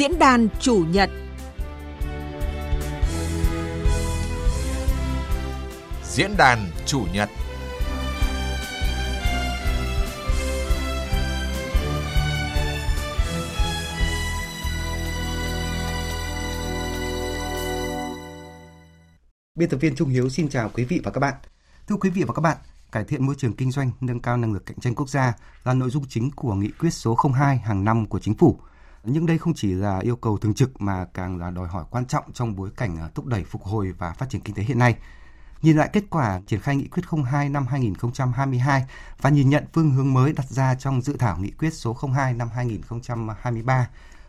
Diễn đàn chủ nhật Diễn đàn chủ nhật Biên tập viên Trung Hiếu xin chào quý vị và các bạn. Thưa quý vị và các bạn, cải thiện môi trường kinh doanh, nâng cao năng lực cạnh tranh quốc gia là nội dung chính của nghị quyết số 02 hàng năm của chính phủ. Nhưng đây không chỉ là yêu cầu thường trực mà càng là đòi hỏi quan trọng trong bối cảnh à, thúc đẩy phục hồi và phát triển kinh tế hiện nay. Nhìn lại kết quả triển khai nghị quyết 02 năm 2022 và nhìn nhận phương hướng mới đặt ra trong dự thảo nghị quyết số 02 năm 2023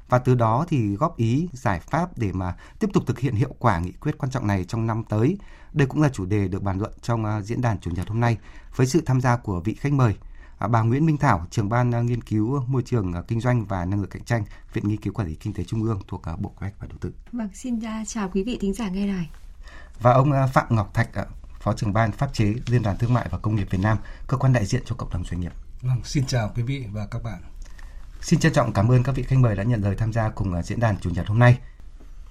và từ đó thì góp ý, giải pháp để mà tiếp tục thực hiện hiệu quả nghị quyết quan trọng này trong năm tới. Đây cũng là chủ đề được bàn luận trong à, diễn đàn chủ nhật hôm nay với sự tham gia của vị khách mời bà Nguyễn Minh Thảo, trưởng ban à, nghiên cứu môi trường kinh doanh và năng lực cạnh tranh, Viện Nghiên cứu Quản lý Kinh tế Trung ương thuộc Bộ Kế hoạch và Đầu tư. Vâng, xin chào quý vị thính giả nghe đài. Và ông Phạm Ngọc Thạch, Phó trưởng ban pháp chế Liên đoàn Thương mại và Công nghiệp Việt Nam, cơ quan đại diện cho cộng đồng doanh nghiệp. Vâng, xin chào quý vị và các bạn. Xin trân trọng cảm ơn các vị khách mời đã nhận lời tham gia cùng à, diễn đàn chủ nhật hôm nay.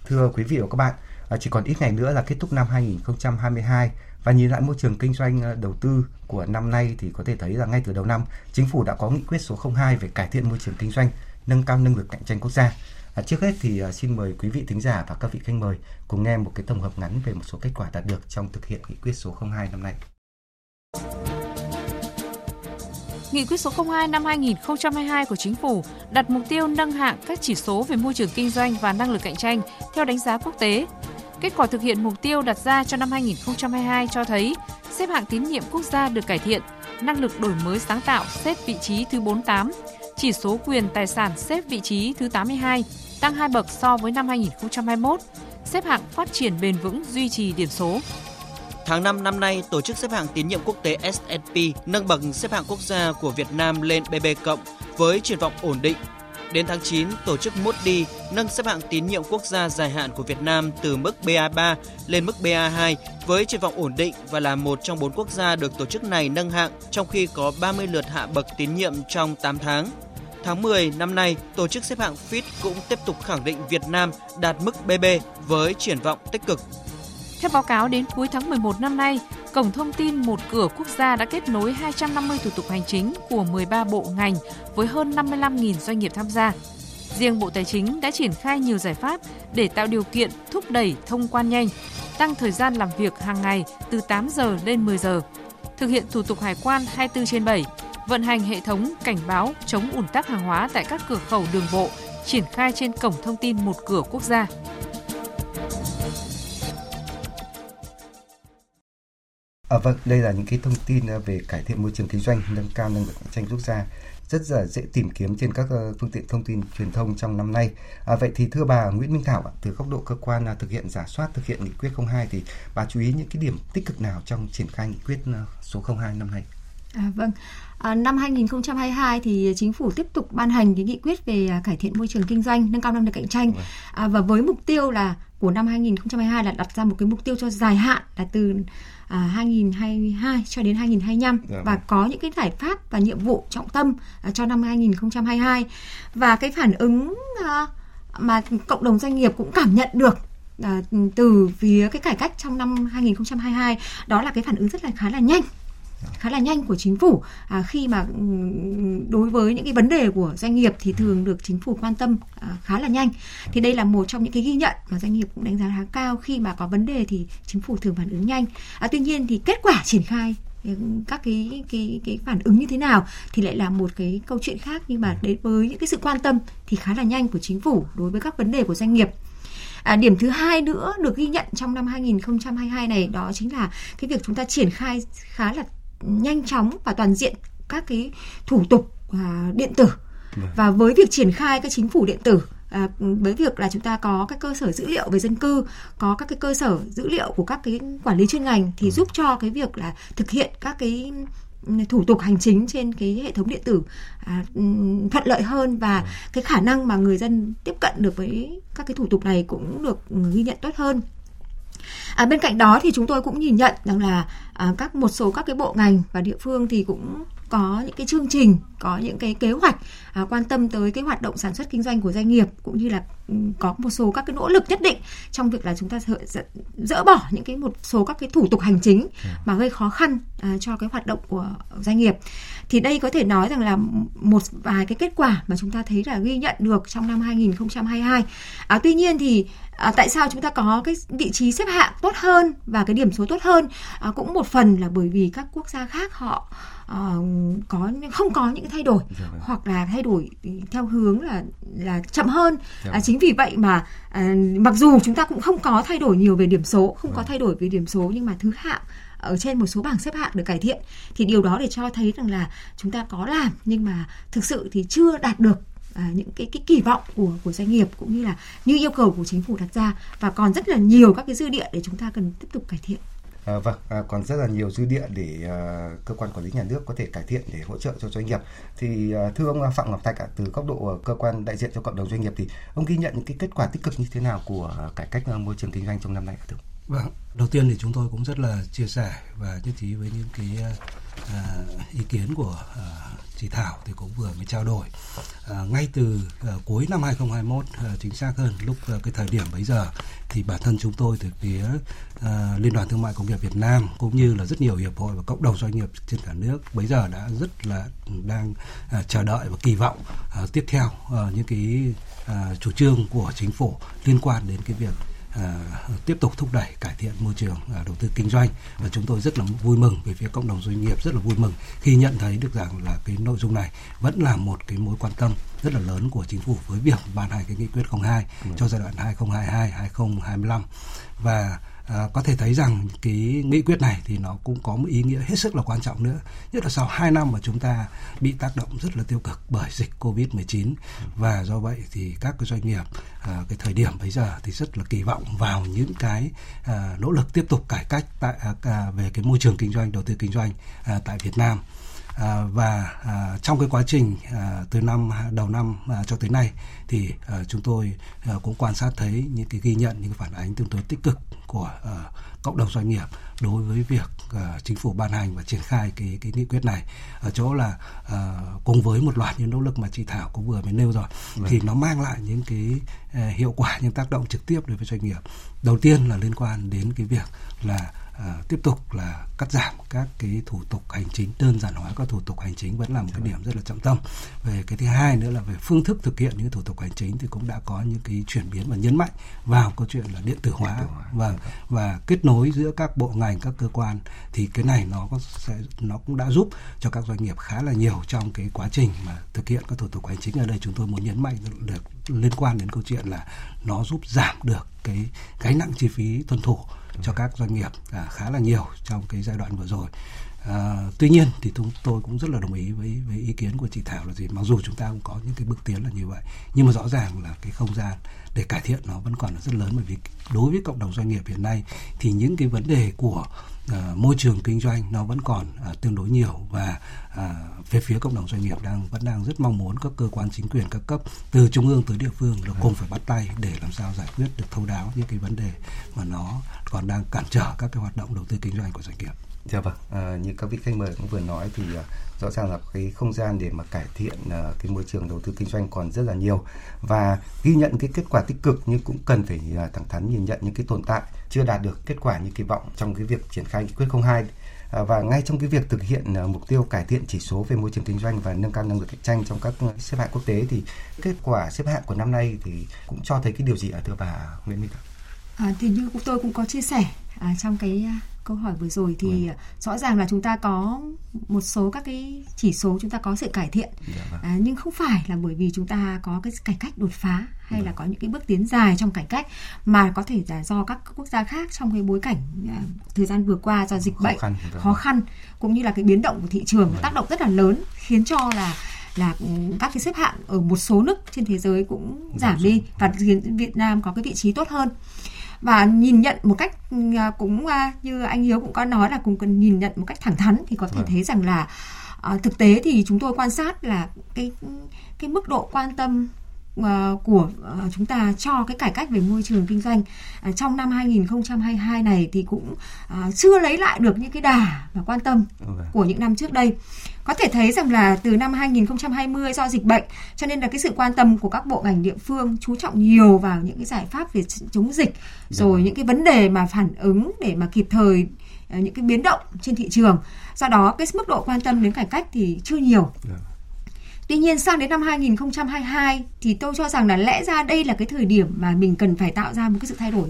Thưa quý vị và các bạn, à, chỉ còn ít ngày nữa là kết thúc năm 2022 và nhìn lại môi trường kinh doanh ờ, đầu tư của năm nay thì có thể thấy là ngay từ đầu năm, chính phủ đã có nghị quyết số 02 về cải thiện môi trường kinh doanh, nâng cao năng lực cạnh tranh quốc gia. À, trước hết thì ờ, xin mời quý vị thính giả và các vị khách mời cùng nghe một cái tổng hợp ngắn về một số kết quả đạt được trong thực hiện nghị quyết số 02 năm nay. Nghị quyết số 02 năm 2022 của Chính phủ đặt mục tiêu nâng hạng các chỉ số về môi trường kinh doanh và năng lực cạnh tranh theo đánh giá quốc tế. Kết quả thực hiện mục tiêu đặt ra cho năm 2022 cho thấy xếp hạng tín nhiệm quốc gia được cải thiện, năng lực đổi mới sáng tạo xếp vị trí thứ 48, chỉ số quyền tài sản xếp vị trí thứ 82, tăng 2 bậc so với năm 2021, xếp hạng phát triển bền vững duy trì điểm số. Tháng 5 năm nay, tổ chức xếp hạng tín nhiệm quốc tế S&P nâng bậc xếp hạng quốc gia của Việt Nam lên BB với triển vọng ổn định. Đến tháng 9, tổ chức Moody nâng xếp hạng tín nhiệm quốc gia dài hạn của Việt Nam từ mức BA3 lên mức BA2 với triển vọng ổn định và là một trong bốn quốc gia được tổ chức này nâng hạng trong khi có 30 lượt hạ bậc tín nhiệm trong 8 tháng. Tháng 10 năm nay, tổ chức xếp hạng Fitch cũng tiếp tục khẳng định Việt Nam đạt mức BB với triển vọng tích cực theo báo cáo đến cuối tháng 11 năm nay, Cổng thông tin một cửa quốc gia đã kết nối 250 thủ tục hành chính của 13 bộ ngành với hơn 55.000 doanh nghiệp tham gia. Riêng Bộ Tài chính đã triển khai nhiều giải pháp để tạo điều kiện thúc đẩy thông quan nhanh, tăng thời gian làm việc hàng ngày từ 8 giờ lên 10 giờ, thực hiện thủ tục hải quan 24 trên 7, vận hành hệ thống cảnh báo chống ủn tắc hàng hóa tại các cửa khẩu đường bộ, triển khai trên cổng thông tin một cửa quốc gia. À, vâng, đây là những cái thông tin à, về cải thiện môi trường kinh doanh, nâng cao năng lực cạnh tranh quốc gia rất là dễ tìm kiếm trên các uh, phương tiện thông tin truyền thông trong năm nay. À, vậy thì thưa bà Nguyễn Minh Thảo, từ góc độ cơ quan uh, thực hiện giả soát thực hiện nghị quyết 02 thì bà chú ý những cái điểm tích cực nào trong triển khai nghị quyết uh, số 02 năm nay? À, vâng, à, năm 2022 thì chính phủ tiếp tục ban hành cái nghị quyết về à, cải thiện môi trường kinh doanh, nâng cao năng lực cạnh tranh vâng. à, và với mục tiêu là của năm 2022 là đặt ra một cái mục tiêu cho dài hạn là từ à, 2022 cho đến 2025 dạ. và vâng. có những cái giải pháp và nhiệm vụ trọng tâm à, cho năm 2022 và cái phản ứng à, mà cộng đồng doanh nghiệp cũng cảm nhận được à, từ phía cái cải cách trong năm 2022 đó là cái phản ứng rất là khá là nhanh khá là nhanh của chính phủ. À, khi mà ừ, đối với những cái vấn đề của doanh nghiệp thì thường được chính phủ quan tâm à, khá là nhanh. Thì đây là một trong những cái ghi nhận mà doanh nghiệp cũng đánh giá khá cao. Khi mà có vấn đề thì chính phủ thường phản ứng nhanh. À, tuy nhiên thì kết quả triển khai ừ, các cái cái cái phản ứng như thế nào thì lại là một cái câu chuyện khác. Nhưng mà đến với những cái sự quan tâm thì khá là nhanh của chính phủ đối với các vấn đề của doanh nghiệp. À, điểm thứ hai nữa được ghi nhận trong năm 2022 này đó chính là cái việc chúng ta triển khai khá là nhanh chóng và toàn diện các cái thủ tục à, điện tử vâng. và với việc triển khai các chính phủ điện tử à, với việc là chúng ta có các cơ sở dữ liệu về dân cư có các cái cơ sở dữ liệu của các cái quản lý chuyên ngành thì ừ. giúp cho cái việc là thực hiện các cái thủ tục hành chính trên cái hệ thống điện tử à, thuận lợi hơn và ừ. cái khả năng mà người dân tiếp cận được với các cái thủ tục này cũng được ghi nhận tốt hơn À, bên cạnh đó thì chúng tôi cũng nhìn nhận rằng là à, các một số các cái bộ ngành và địa phương thì cũng có những cái chương trình có những cái kế hoạch à, quan tâm tới cái hoạt động sản xuất kinh doanh của doanh nghiệp cũng như là ừ, có một số các cái nỗ lực nhất định trong việc là chúng ta dỡ bỏ những cái một số các cái thủ tục hành chính mà gây khó khăn à, cho cái hoạt động của doanh nghiệp. Thì đây có thể nói rằng là một vài cái kết quả mà chúng ta thấy là ghi nhận được trong năm 2022 à, tuy nhiên thì à, tại sao chúng ta có cái vị trí xếp hạng tốt hơn và cái điểm số tốt hơn? À, cũng một phần là bởi vì các quốc gia khác họ uh, có không có những thay đổi dạ vâng. hoặc là thay đổi theo hướng là là chậm hơn dạ à, chính vì vậy mà à, mặc dù chúng ta cũng không có thay đổi nhiều về điểm số không có vâng. thay đổi về điểm số nhưng mà thứ hạng ở trên một số bảng xếp hạng được cải thiện thì điều đó để cho thấy rằng là chúng ta có làm nhưng mà thực sự thì chưa đạt được à, những cái cái kỳ vọng của của doanh nghiệp cũng như là như yêu cầu của chính phủ đặt ra và còn rất là nhiều các cái dư địa để chúng ta cần tiếp tục cải thiện. À, vâng, à, còn rất là nhiều dư địa để à, cơ quan quản lý nhà nước có thể cải thiện để hỗ trợ cho doanh nghiệp. Thì à, thưa ông Phạm Ngọc Thạch à, từ góc độ cơ quan đại diện cho cộng đồng doanh nghiệp thì ông ghi nhận những cái kết quả tích cực như thế nào của cải cách môi trường kinh doanh trong năm nay thưa? Vâng, đầu tiên thì chúng tôi cũng rất là chia sẻ và nhất trí với những cái uh, ý kiến của uh, chị Thảo thì cũng vừa mới trao đổi. Uh, ngay từ uh, cuối năm 2021 uh, chính xác hơn lúc uh, cái thời điểm bấy giờ thì bản thân chúng tôi từ phía uh, Liên đoàn Thương mại Công nghiệp Việt Nam cũng như là rất nhiều hiệp hội và cộng đồng doanh nghiệp trên cả nước bấy giờ đã rất là đang uh, chờ đợi và kỳ vọng uh, tiếp theo uh, những cái uh, chủ trương của chính phủ liên quan đến cái việc À, tiếp tục thúc đẩy cải thiện môi trường à, đầu tư kinh doanh và chúng tôi rất là vui mừng về phía cộng đồng doanh nghiệp rất là vui mừng khi nhận thấy được rằng là cái nội dung này vẫn là một cái mối quan tâm rất là lớn của chính phủ với việc ban hành cái nghị quyết 02 ừ. cho giai đoạn 2022 2025 và à, có thể thấy rằng cái nghị quyết này thì nó cũng có một ý nghĩa hết sức là quan trọng nữa nhất là sau 2 năm mà chúng ta bị tác động rất là tiêu cực bởi dịch Covid-19 và do vậy thì các cái doanh nghiệp à, cái thời điểm bây giờ thì rất là kỳ vọng vào những cái à, nỗ lực tiếp tục cải cách tại à, về cái môi trường kinh doanh đầu tư kinh doanh à, tại Việt Nam. À, và à, trong cái quá trình à, từ năm đầu năm à, cho tới nay thì à, chúng tôi à, cũng quan sát thấy những cái ghi nhận những cái phản ánh tương đối tích cực của à, cộng đồng doanh nghiệp đối với việc chính phủ ban hành và triển khai cái cái nghị quyết này ở chỗ là cùng với một loạt những nỗ lực mà chị Thảo cũng vừa mới nêu rồi vâng. thì nó mang lại những cái hiệu quả những tác động trực tiếp đối với doanh nghiệp đầu tiên là liên quan đến cái việc là à, tiếp tục là cắt giảm các cái thủ tục hành chính đơn giản hóa các thủ tục hành chính vẫn là một cái điểm rất là trọng tâm. Về cái thứ hai nữa là về phương thức thực hiện những thủ tục hành chính thì cũng đã có những cái chuyển biến và nhấn mạnh vào câu chuyện là điện tử hóa, điện tử hóa. và và kết nối giữa các bộ ngành các cơ quan thì cái này nó có sẽ nó cũng đã giúp cho các doanh nghiệp khá là nhiều trong cái quá trình mà thực hiện các thủ tục hành chính ở đây. Chúng tôi muốn nhấn mạnh được liên quan đến câu chuyện là nó giúp giảm được cái gánh nặng chi phí tuân thủ cho các doanh nghiệp à, khá là nhiều trong cái giai đoạn vừa rồi. À, tuy nhiên thì tôi, tôi cũng rất là đồng ý với với ý kiến của chị Thảo là gì mặc dù chúng ta cũng có những cái bước tiến là như vậy nhưng mà rõ ràng là cái không gian để cải thiện nó vẫn còn là rất lớn bởi vì đối với cộng đồng doanh nghiệp hiện nay thì những cái vấn đề của uh, môi trường kinh doanh nó vẫn còn uh, tương đối nhiều và uh, về phía cộng đồng doanh nghiệp đang vẫn đang rất mong muốn các cơ quan chính quyền các cấp từ trung ương tới địa phương là cùng phải bắt tay để làm sao giải quyết được thấu đáo những cái vấn đề mà nó còn đang cản trở các cái hoạt động đầu tư kinh doanh của doanh nghiệp. Dạ vâng, à, như các vị khách mời cũng vừa nói thì à, rõ ràng là cái không gian để mà cải thiện à, cái môi trường đầu tư kinh doanh còn rất là nhiều và ghi nhận cái kết quả tích cực nhưng cũng cần phải à, thẳng thắn nhìn nhận những cái tồn tại chưa đạt được kết quả như kỳ vọng trong cái việc triển khai nghị quyết 02 À, và ngay trong cái việc thực hiện à, mục tiêu cải thiện chỉ số về môi trường kinh doanh và nâng cao năng lực cạnh tranh trong các xếp hạng quốc tế thì kết quả xếp hạng của năm nay thì cũng cho thấy cái điều gì ạ thưa bà Nguyễn Minh? À, thì như tôi cũng có chia sẻ à, trong cái câu hỏi vừa rồi thì ừ. rõ ràng là chúng ta có một số các cái chỉ số chúng ta có sự cải thiện dạ vâng. à, nhưng không phải là bởi vì chúng ta có cái cải cách đột phá hay là có những cái bước tiến dài trong cải cách mà có thể là do các quốc gia khác trong cái bối cảnh à, thời gian vừa qua do dịch khó bệnh khăn, dạ khó vâng. khăn cũng như là cái biến động của thị trường tác động rất là lớn khiến cho là là các cái xếp hạng ở một số nước trên thế giới cũng giảm đi và khiến Việt Nam có cái vị trí tốt hơn và nhìn nhận một cách à, cũng à, như anh Hiếu cũng có nói là cũng cần nhìn nhận một cách thẳng thắn thì có thể vâng. thấy rằng là uh, thực tế thì chúng tôi quan sát là cái cái mức độ quan tâm của chúng ta cho cái cải cách về môi trường kinh doanh trong năm 2022 này thì cũng chưa lấy lại được những cái đà và quan tâm okay. của những năm trước đây có thể thấy rằng là từ năm 2020 do dịch bệnh cho nên là cái sự quan tâm của các bộ ngành địa phương chú trọng nhiều vào những cái giải pháp về chống dịch rồi dạ. những cái vấn đề mà phản ứng để mà kịp thời ờ, những cái biến động trên thị trường. Do đó cái mức độ quan tâm đến cải cách thì chưa nhiều. Dạ. Tuy nhiên sang đến năm 2022 thì tôi cho rằng là lẽ ra đây là cái thời điểm mà mình cần phải tạo ra một cái sự thay đổi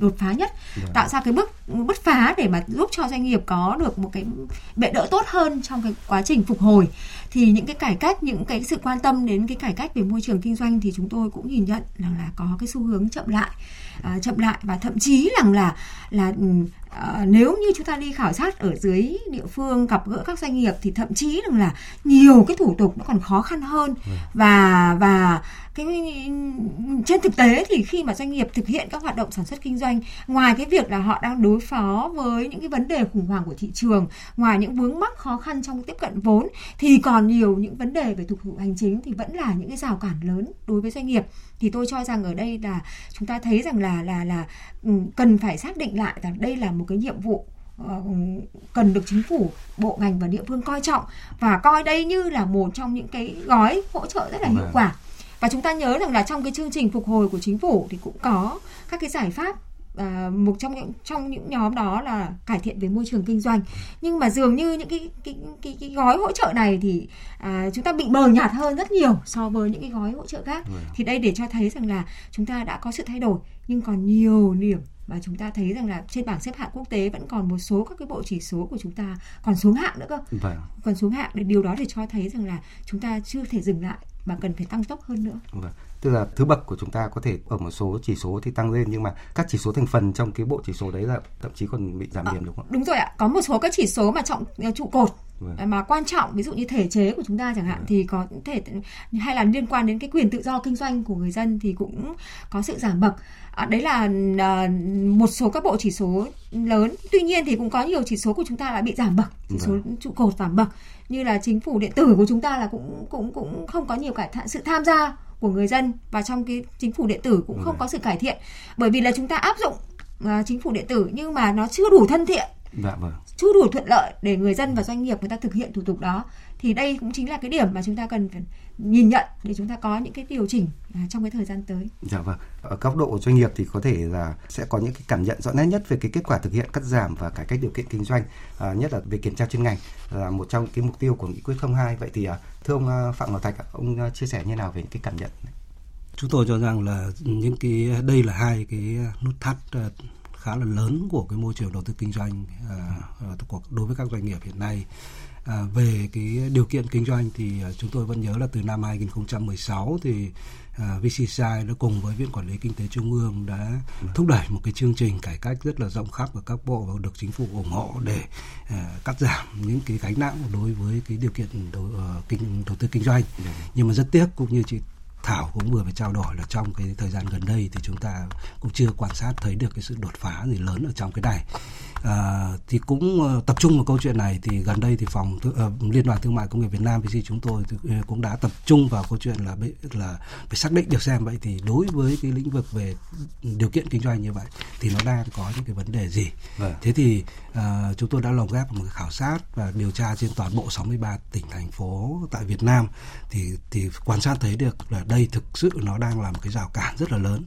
đột phá nhất yeah. Dạ. tạo ra cái bước bứt phá để mà giúp cho doanh nghiệp có được một cái bệ đỡ tốt hơn trong cái quá trình phục hồi thì những cái cải cách những cái sự quan tâm đến cái cải cách về môi trường kinh doanh thì chúng tôi cũng nhìn nhận rằng là có cái xu hướng chậm lại à, chậm lại và thậm chí rằng là là à, nếu như chúng ta đi khảo sát ở dưới địa phương gặp gỡ các doanh nghiệp thì thậm chí rằng là nhiều cái thủ tục nó còn khó khăn hơn ừ. và và cái trên thực tế thì khi mà doanh nghiệp thực hiện các hoạt động sản xuất kinh doanh ngoài cái việc là họ đang đối phó với những cái vấn đề khủng hoảng của thị trường ngoài những vướng mắc khó khăn trong tiếp cận vốn thì còn nhiều những vấn đề về thủ tục hành chính thì vẫn là những cái rào cản lớn đối với doanh nghiệp thì tôi cho rằng ở đây là chúng ta thấy rằng là là là ừ, cần phải xác định lại rằng đây là một cái nhiệm vụ ờ, cần được chính phủ bộ ngành và địa phương coi trọng và coi đây như là một trong những cái gói hỗ trợ rất là hiệu vâng. quả và chúng ta nhớ rằng là trong cái chương trình phục hồi của chính phủ thì cũng có các cái giải pháp à, một trong những trong những nhóm đó là cải thiện về môi trường kinh doanh nhưng mà dường như những cái cái cái, cái gói hỗ trợ này thì à, chúng ta bị mờ nhạt hơn rất nhiều so với những cái gói hỗ trợ khác ừ. thì đây để cho thấy rằng là chúng ta đã có sự thay đổi nhưng còn nhiều điểm mà chúng ta thấy rằng là trên bảng xếp hạng quốc tế vẫn còn một số các cái bộ chỉ số của chúng ta còn xuống hạng nữa cơ vâng. còn xuống hạng điều đó để cho thấy rằng là chúng ta chưa thể dừng lại mà cần phải tăng tốc hơn nữa vâng tức là thứ bậc của chúng ta có thể ở một số chỉ số thì tăng lên nhưng mà các chỉ số thành phần trong cái bộ chỉ số đấy là thậm chí còn bị giảm điểm đúng không? Đúng rồi ạ, có một số các chỉ số mà trọng ờ, trụ cột vâng. mà quan trọng ví dụ như thể chế của chúng ta chẳng hạn vâng. thì có thể hay là liên quan đến cái quyền tự do kinh doanh của người dân thì cũng có sự giảm bậc à, đấy là à, một số các bộ chỉ số lớn. Tuy nhiên thì cũng có nhiều chỉ số của chúng ta là bị giảm bậc. Chỉ số vâng. trụ cột giảm bậc. Như là chính phủ điện tử của chúng ta là cũng cũng cũng không có nhiều cải thiện sự tham gia của người dân. Và trong cái chính phủ điện tử cũng không có sự cải thiện. Bởi vì là chúng ta áp dụng uh, chính phủ điện tử nhưng mà nó chưa đủ thân thiện. Dạ vâng. Chưa đủ thuận lợi để người dân và doanh nghiệp người ta thực hiện thủ tục đó thì đây cũng chính là cái điểm mà chúng ta cần phải nhìn nhận để chúng ta có những cái điều chỉnh à, trong cái thời gian tới. Dạ vâng. Ở góc độ doanh nghiệp thì có thể là sẽ có những cái cảm nhận rõ nét nhất về cái kết quả thực hiện cắt giảm và cải cách điều kiện kinh doanh, à, nhất là về kiểm tra chuyên ngành là một trong cái mục tiêu của nghị quyết 02. Vậy thì à, thưa ông à, Phạm Ngọc Thạch, ông à, chia sẻ như nào về những cái cảm nhận này? Chúng tôi cho rằng là những cái đây là hai cái nút thắt khá là lớn của cái môi trường đầu tư kinh doanh uh, đối với các doanh nghiệp hiện nay. À, về cái điều kiện kinh doanh thì uh, chúng tôi vẫn nhớ là từ năm 2016 thì uh, VCCI đã cùng với Viện Quản lý Kinh tế Trung ương đã thúc đẩy một cái chương trình cải cách rất là rộng khắp ở các bộ và được chính phủ ủng hộ để cắt giảm những cái gánh nặng đối với cái điều kiện đầu, uh, kinh đầu tư kinh doanh. Nhưng mà rất tiếc cũng như chị Thảo cũng vừa phải trao đổi là trong cái thời gian gần đây thì chúng ta cũng chưa quan sát thấy được cái sự đột phá gì lớn ở trong cái này à, thì cũng uh, tập trung vào câu chuyện này thì gần đây thì phòng uh, liên đoàn thương mại công nghiệp Việt Nam VC chúng tôi thì, uh, cũng đã tập trung vào câu chuyện là là phải xác định được xem vậy thì đối với cái lĩnh vực về điều kiện kinh doanh như vậy thì nó đang có những cái vấn đề gì vâng. thế thì uh, chúng tôi đã lồng ghép một cái khảo sát và điều tra trên toàn bộ 63 tỉnh thành phố tại Việt Nam thì thì quan sát thấy được là đây thực sự nó đang là một cái rào cản rất là lớn.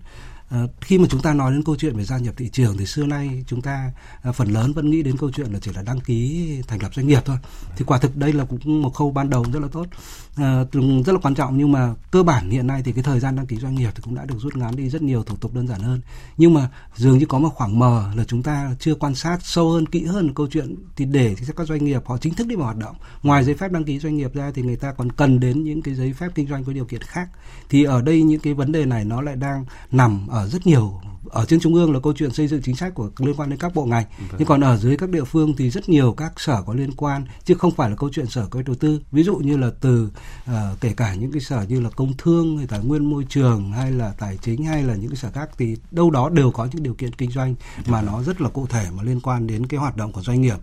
Ờ, khi mà chúng ta nói đến câu chuyện về gia nhập thị trường thì xưa nay chúng ta ờ, phần lớn vẫn nghĩ đến câu chuyện là chỉ là đăng ký thành lập doanh nghiệp thôi. Thì quả thực đây là cũng một khâu ban đầu rất là tốt. Ờ, rất là quan trọng nhưng mà cơ bản hiện nay thì cái thời gian đăng ký doanh nghiệp thì cũng đã được rút ngắn đi rất nhiều thủ tục đơn giản hơn. Nhưng mà dường như có một khoảng mờ là chúng ta chưa quan sát sâu hơn, kỹ hơn câu chuyện thì để các doanh nghiệp họ chính thức đi vào hoạt động. Ngoài giấy phép đăng ký doanh nghiệp ra thì người ta còn cần đến những cái giấy phép kinh doanh có điều kiện khác. Thì ở đây những cái vấn đề này nó lại đang nằm ở rất nhiều ở trên trung ương là câu chuyện xây dựng chính sách của liên quan đến các bộ ngành. Okay. nhưng còn ở dưới các địa phương thì rất nhiều các sở có liên quan chứ không phải là câu chuyện sở có đầu tư. Ví dụ như là từ uh, kể cả những cái sở như là công thương hay tài nguyên môi trường hay là tài chính hay là những cái sở khác thì đâu đó đều có những điều kiện kinh doanh mà nó rất là cụ thể mà liên quan đến cái hoạt động của doanh nghiệp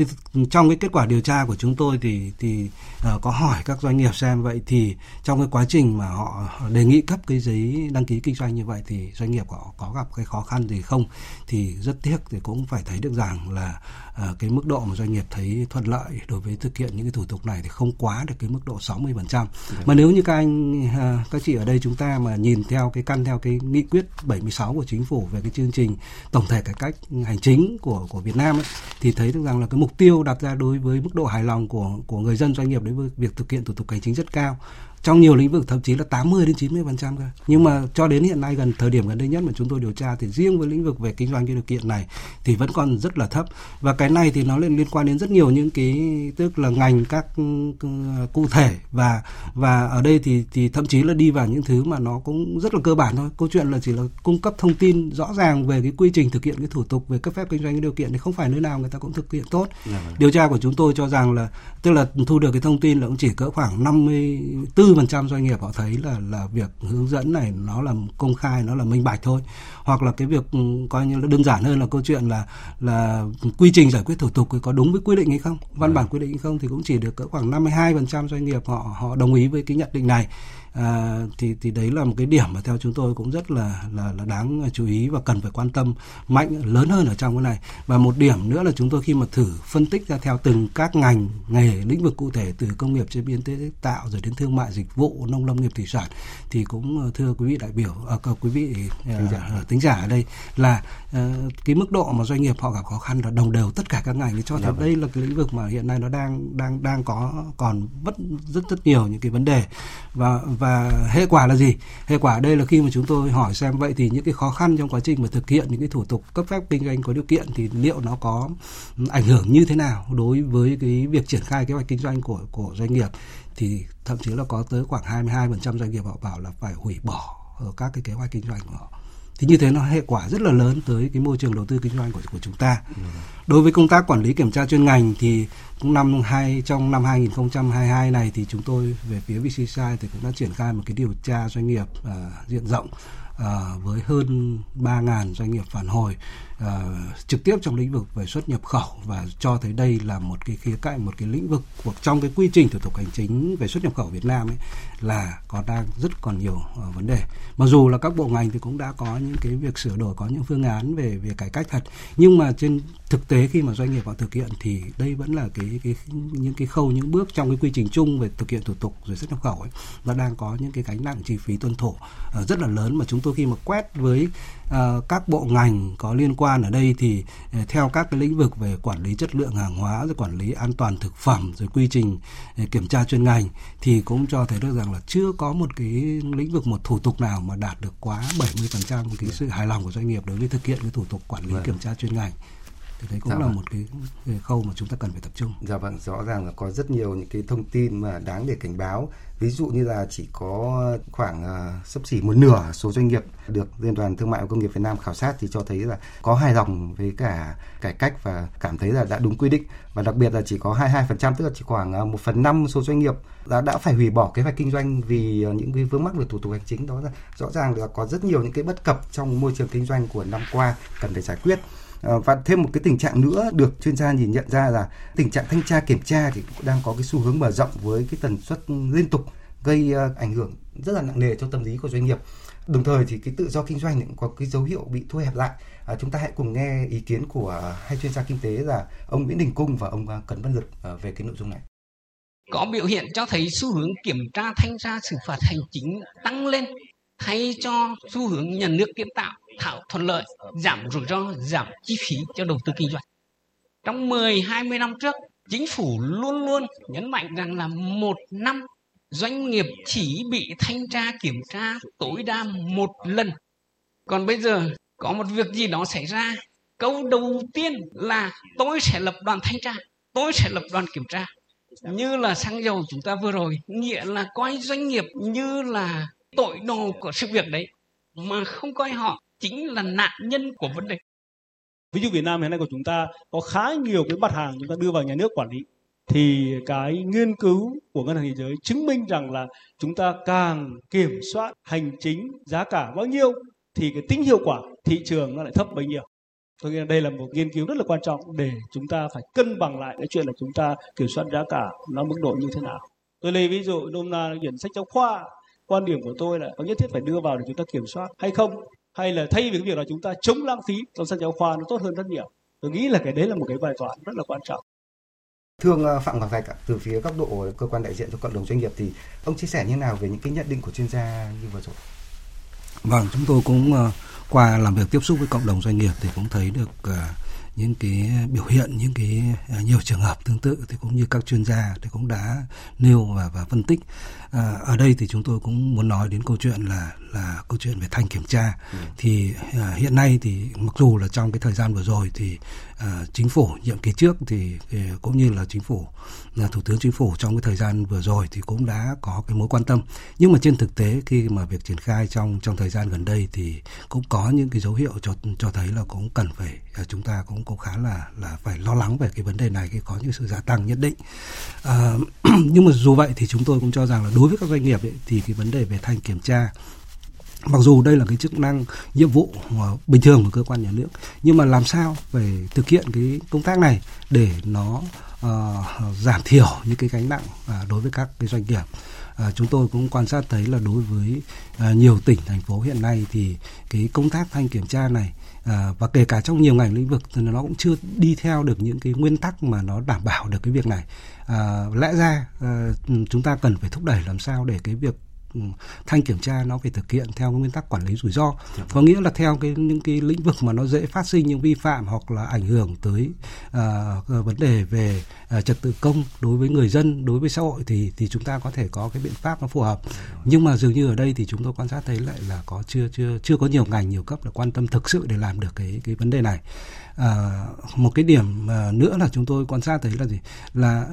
thì trong cái kết quả điều tra của chúng tôi thì thì uh, có hỏi các doanh nghiệp xem vậy thì trong cái quá trình mà họ đề nghị cấp cái giấy đăng ký kinh doanh như vậy thì doanh nghiệp họ có gặp cái khó khăn gì không? Thì rất tiếc thì cũng phải thấy được rằng là uh, cái mức độ mà doanh nghiệp thấy thuận lợi đối với thực hiện những cái thủ tục này thì không quá được cái mức độ 60%. Dạ. Mà nếu như các anh uh, các chị ở đây chúng ta mà nhìn theo cái căn theo cái nghị quyết 76 của chính phủ về cái chương trình tổng thể cải cách hành chính của của Việt Nam ấy, thì thấy được rằng là cái mục tiêu đặt ra đối với mức độ hài lòng của của người dân doanh nghiệp đối với việc thực hiện thủ tục hành chính rất cao trong nhiều lĩnh vực thậm chí là 80 đến 90 phần trăm cơ. Nhưng mà cho đến hiện nay gần thời điểm gần đây nhất mà chúng tôi điều tra thì riêng với lĩnh vực về kinh doanh cái điều kiện này thì vẫn còn rất là thấp. Và cái này thì nó liên liên quan đến rất nhiều những cái tức là ngành các cụ thể. Và và ở đây thì thì thậm chí là đi vào những thứ mà nó cũng rất là cơ bản thôi. Câu chuyện là chỉ là cung cấp thông tin rõ ràng về cái quy trình thực hiện cái thủ tục về cấp phép kinh doanh cái điều kiện thì không phải nơi nào người ta cũng thực hiện tốt. Dạ vâng. điều tra của chúng tôi cho rằng là tức là thu được cái thông tin là cũng chỉ cỡ khoảng 54 4% doanh nghiệp họ thấy là là việc hướng dẫn này nó là công khai nó là minh bạch thôi. Hoặc là cái việc ừ, coi như là đơn giản hơn là câu chuyện là là quy trình giải quyết thủ tục có đúng với quy định hay không? Văn bản quy định hay không thì cũng chỉ được cỡ khoảng 52% doanh nghiệp họ họ đồng ý với cái nhận định này à, thì thì đấy là một cái điểm mà theo chúng tôi cũng rất là là là đáng chú ý và cần phải quan tâm mạnh lớn hơn ở trong cái này. Và một điểm nữa là chúng tôi khi mà thử phân tích ra theo từng các ngành nghề lĩnh vực cụ thể từ công nghiệp chế biến chế tạo rồi đến thương mại dịch vụ nông lâm nghiệp thủy sản thì cũng ờ, thưa quý vị đại biểu à, quý vị tính giả, uh, tính giả ở đây là uh, cái mức độ mà doanh nghiệp họ gặp khó khăn là đồng đều tất cả các ngành. Thì cho thấy dạ vâng. đây là cái lĩnh vực mà hiện nay nó đang đang đang có còn rất rất rất nhiều những cái vấn đề. Và và hệ quả là gì? Hệ quả đây là khi mà chúng tôi hỏi xem vậy thì những cái khó khăn trong quá trình mà thực hiện những cái thủ tục cấp phép kinh doanh có điều kiện thì liệu nó có ảnh hưởng như thế nào đối với cái việc triển khai kế hoạch kinh doanh của của doanh nghiệp? Thì thậm chí là có tới khoảng 22% doanh nghiệp họ bảo là phải hủy bỏ ở các cái kế hoạch kinh doanh của họ thì như thế nó hệ quả rất là lớn tới cái môi trường đầu tư kinh doanh của của chúng ta. Đối với công tác quản lý kiểm tra chuyên ngành thì cũng năm hai trong năm 2022 này thì chúng tôi về phía VCCI thì cũng đã triển khai một cái điều tra doanh nghiệp uh, diện rộng uh, với hơn 3.000 doanh nghiệp phản hồi uh, trực tiếp trong lĩnh vực về xuất nhập khẩu và cho thấy đây là một cái khía cạnh một cái lĩnh vực của trong cái quy trình thủ tục hành chính về xuất nhập khẩu Việt Nam ấy là còn đang rất còn nhiều uh, vấn đề. Mặc dù là các bộ ngành thì cũng đã có những cái việc sửa đổi có những phương án về về cải cách thật nhưng mà trên thực tế khi mà doanh nghiệp họ thực hiện thì đây vẫn là cái cái những cái khâu những bước trong cái quy trình chung về thực hiện thủ tục rồi xuất nhập khẩu ấy nó đang có những cái gánh nặng chi phí tuân thủ uh, rất là lớn mà chúng tôi khi mà quét với uh, các bộ ngành có liên quan ở đây thì uh, theo các cái lĩnh vực về quản lý chất lượng hàng hóa rồi quản lý an toàn thực phẩm rồi quy trình uh, kiểm tra chuyên ngành thì cũng cho thấy được rằng là chưa có một cái lĩnh vực một thủ tục nào mà đạt được quá 70% cái sự hài lòng của doanh nghiệp đối với thực hiện cái thủ tục quản lý vâng. kiểm tra chuyên ngành thì đấy cũng dạ là vâng. một cái, cái khâu mà chúng ta cần phải tập trung. Dạ vâng, rõ ràng là có rất nhiều những cái thông tin mà đáng để cảnh báo. Ví dụ như là chỉ có khoảng uh, sấp xỉ một nửa số doanh nghiệp được Liên đoàn Thương mại và Công nghiệp Việt Nam khảo sát thì cho thấy là có hài lòng với cả cải cách và cảm thấy là đã đúng quy định và đặc biệt là chỉ có 22% tức là chỉ khoảng à, một phần năm số doanh nghiệp đã đã phải hủy bỏ kế hoạch kinh doanh vì à, những cái vướng mắc về thủ tục hành chính đó là rõ ràng là có rất nhiều những cái bất cập trong môi trường kinh doanh của năm qua cần phải giải quyết Ờ, và thêm một cái tình trạng nữa được chuyên gia nhìn nhận ra là tình trạng thanh tra kiểm tra thì cũng đang có cái xu hướng mở rộng với cái tần suất liên tục gây ờ, ảnh hưởng rất là nặng nề cho tâm lý của doanh nghiệp. Đồng thời thì cái tự do kinh doanh cũng có cái dấu hiệu bị thu hẹp lại. À, chúng ta hãy cùng nghe ý kiến của hai chuyên gia kinh tế là ông Nguyễn Đình Cung và ông ờ, Cấn Văn Lực ờ, về cái nội dung này. Có biểu hiện cho thấy xu hướng kiểm tra thanh tra xử phạt hành chính tăng lên thay cho xu hướng nhà nước kiến tạo thảo thuận lợi, giảm rủi ro, giảm chi phí cho đầu tư kinh doanh. Trong 10, 20 năm trước, chính phủ luôn luôn nhấn mạnh rằng là một năm doanh nghiệp chỉ bị thanh tra kiểm tra tối đa một lần. Còn bây giờ có một việc gì đó xảy ra, câu đầu tiên là tôi sẽ lập đoàn thanh tra, tôi sẽ lập đoàn kiểm tra. Như là xăng dầu chúng ta vừa rồi, nghĩa là coi doanh nghiệp như là tội đồ của sự việc đấy mà không coi họ chính là nạn nhân của vấn đề. Ví dụ Việt Nam hiện nay của chúng ta có khá nhiều cái mặt hàng chúng ta đưa vào nhà nước quản lý, thì cái nghiên cứu của ngân hàng thế giới chứng minh rằng là chúng ta càng kiểm soát hành chính giá cả bao nhiêu thì cái tính hiệu quả thị trường nó lại thấp bấy nhiêu. Tôi nghĩ là đây là một nghiên cứu rất là quan trọng để chúng ta phải cân bằng lại cái chuyện là chúng ta kiểm soát giá cả nó mức độ như thế nào. Tôi lấy ví dụ nôm na quyển sách giáo khoa, quan điểm của tôi là có nhất thiết phải đưa vào để chúng ta kiểm soát hay không? Hay là thay vì cái việc là chúng ta chống lãng phí trong sách giáo khoa nó tốt hơn rất nhiều. Tôi nghĩ là cái đấy là một cái bài toán rất là quan trọng. Thưa ông ờ, Phạm Ngọc Thạch, từ phía góc độ cơ quan đại diện cho cộng đồng doanh nghiệp thì ông chia sẻ như nào về những cái nhận định của chuyên gia như vừa rồi? Vâng, chúng tôi cũng ờ, qua làm việc tiếp xúc với cộng đồng doanh nghiệp thì cũng thấy được uh, những cái biểu hiện những cái nhiều trường hợp tương tự thì cũng như các chuyên gia thì cũng đã nêu và và phân tích. Uh, ở đây thì chúng tôi cũng muốn nói đến câu chuyện là là câu chuyện về thanh kiểm tra. Ừ. thì uh, hiện nay thì mặc dù là trong cái thời gian vừa rồi thì uh, chính phủ nhiệm kỳ trước thì, cũng như là chính phủ là thủ tướng chính phủ trong cái thời gian vừa rồi thì cũng đã có cái mối quan tâm. Nhưng mà trên thực tế khi mà việc triển khai trong trong thời gian gần đây thì cũng có những cái dấu hiệu cho cho thấy là cũng cần phải uh, chúng ta cũng cũng khá là là phải lo lắng về cái vấn đề này khi có những sự gia tăng nhất định. Uh, nhưng mà dù vậy thì chúng tôi cũng cho rằng là đối với các doanh nghiệp ấy, thì cái vấn đề về thanh kiểm tra mặc dù đây là cái chức năng nhiệm vụ bình thường của cơ quan nhà nước nhưng mà làm sao về thực hiện cái công tác này để nó uh, giảm thiểu những cái gánh nặng uh, đối với các cái doanh nghiệp? À, chúng tôi cũng quan sát thấy là đối với à, nhiều tỉnh thành phố hiện nay thì cái công tác thanh kiểm tra này à, và kể cả trong nhiều ngành lĩnh vực thì nó cũng chưa đi theo được những cái nguyên tắc mà nó đảm bảo được cái việc này. À, lẽ ra à, chúng ta cần phải thúc đẩy làm sao để cái việc thanh kiểm tra nó phải thực hiện theo nguyên tắc quản lý rủi ro dạ. có nghĩa là theo cái những cái lĩnh vực mà nó dễ phát sinh những vi phạm hoặc là ảnh hưởng tới uh, vấn đề về uh, trật tự công đối với người dân đối với xã hội thì thì chúng ta có thể có cái biện pháp nó phù hợp dạ. nhưng mà dường như ở đây thì chúng tôi quan sát thấy lại là có chưa chưa chưa có nhiều ngành nhiều cấp là quan tâm thực sự để làm được cái cái vấn đề này à, một cái điểm nữa là chúng tôi quan sát thấy là gì là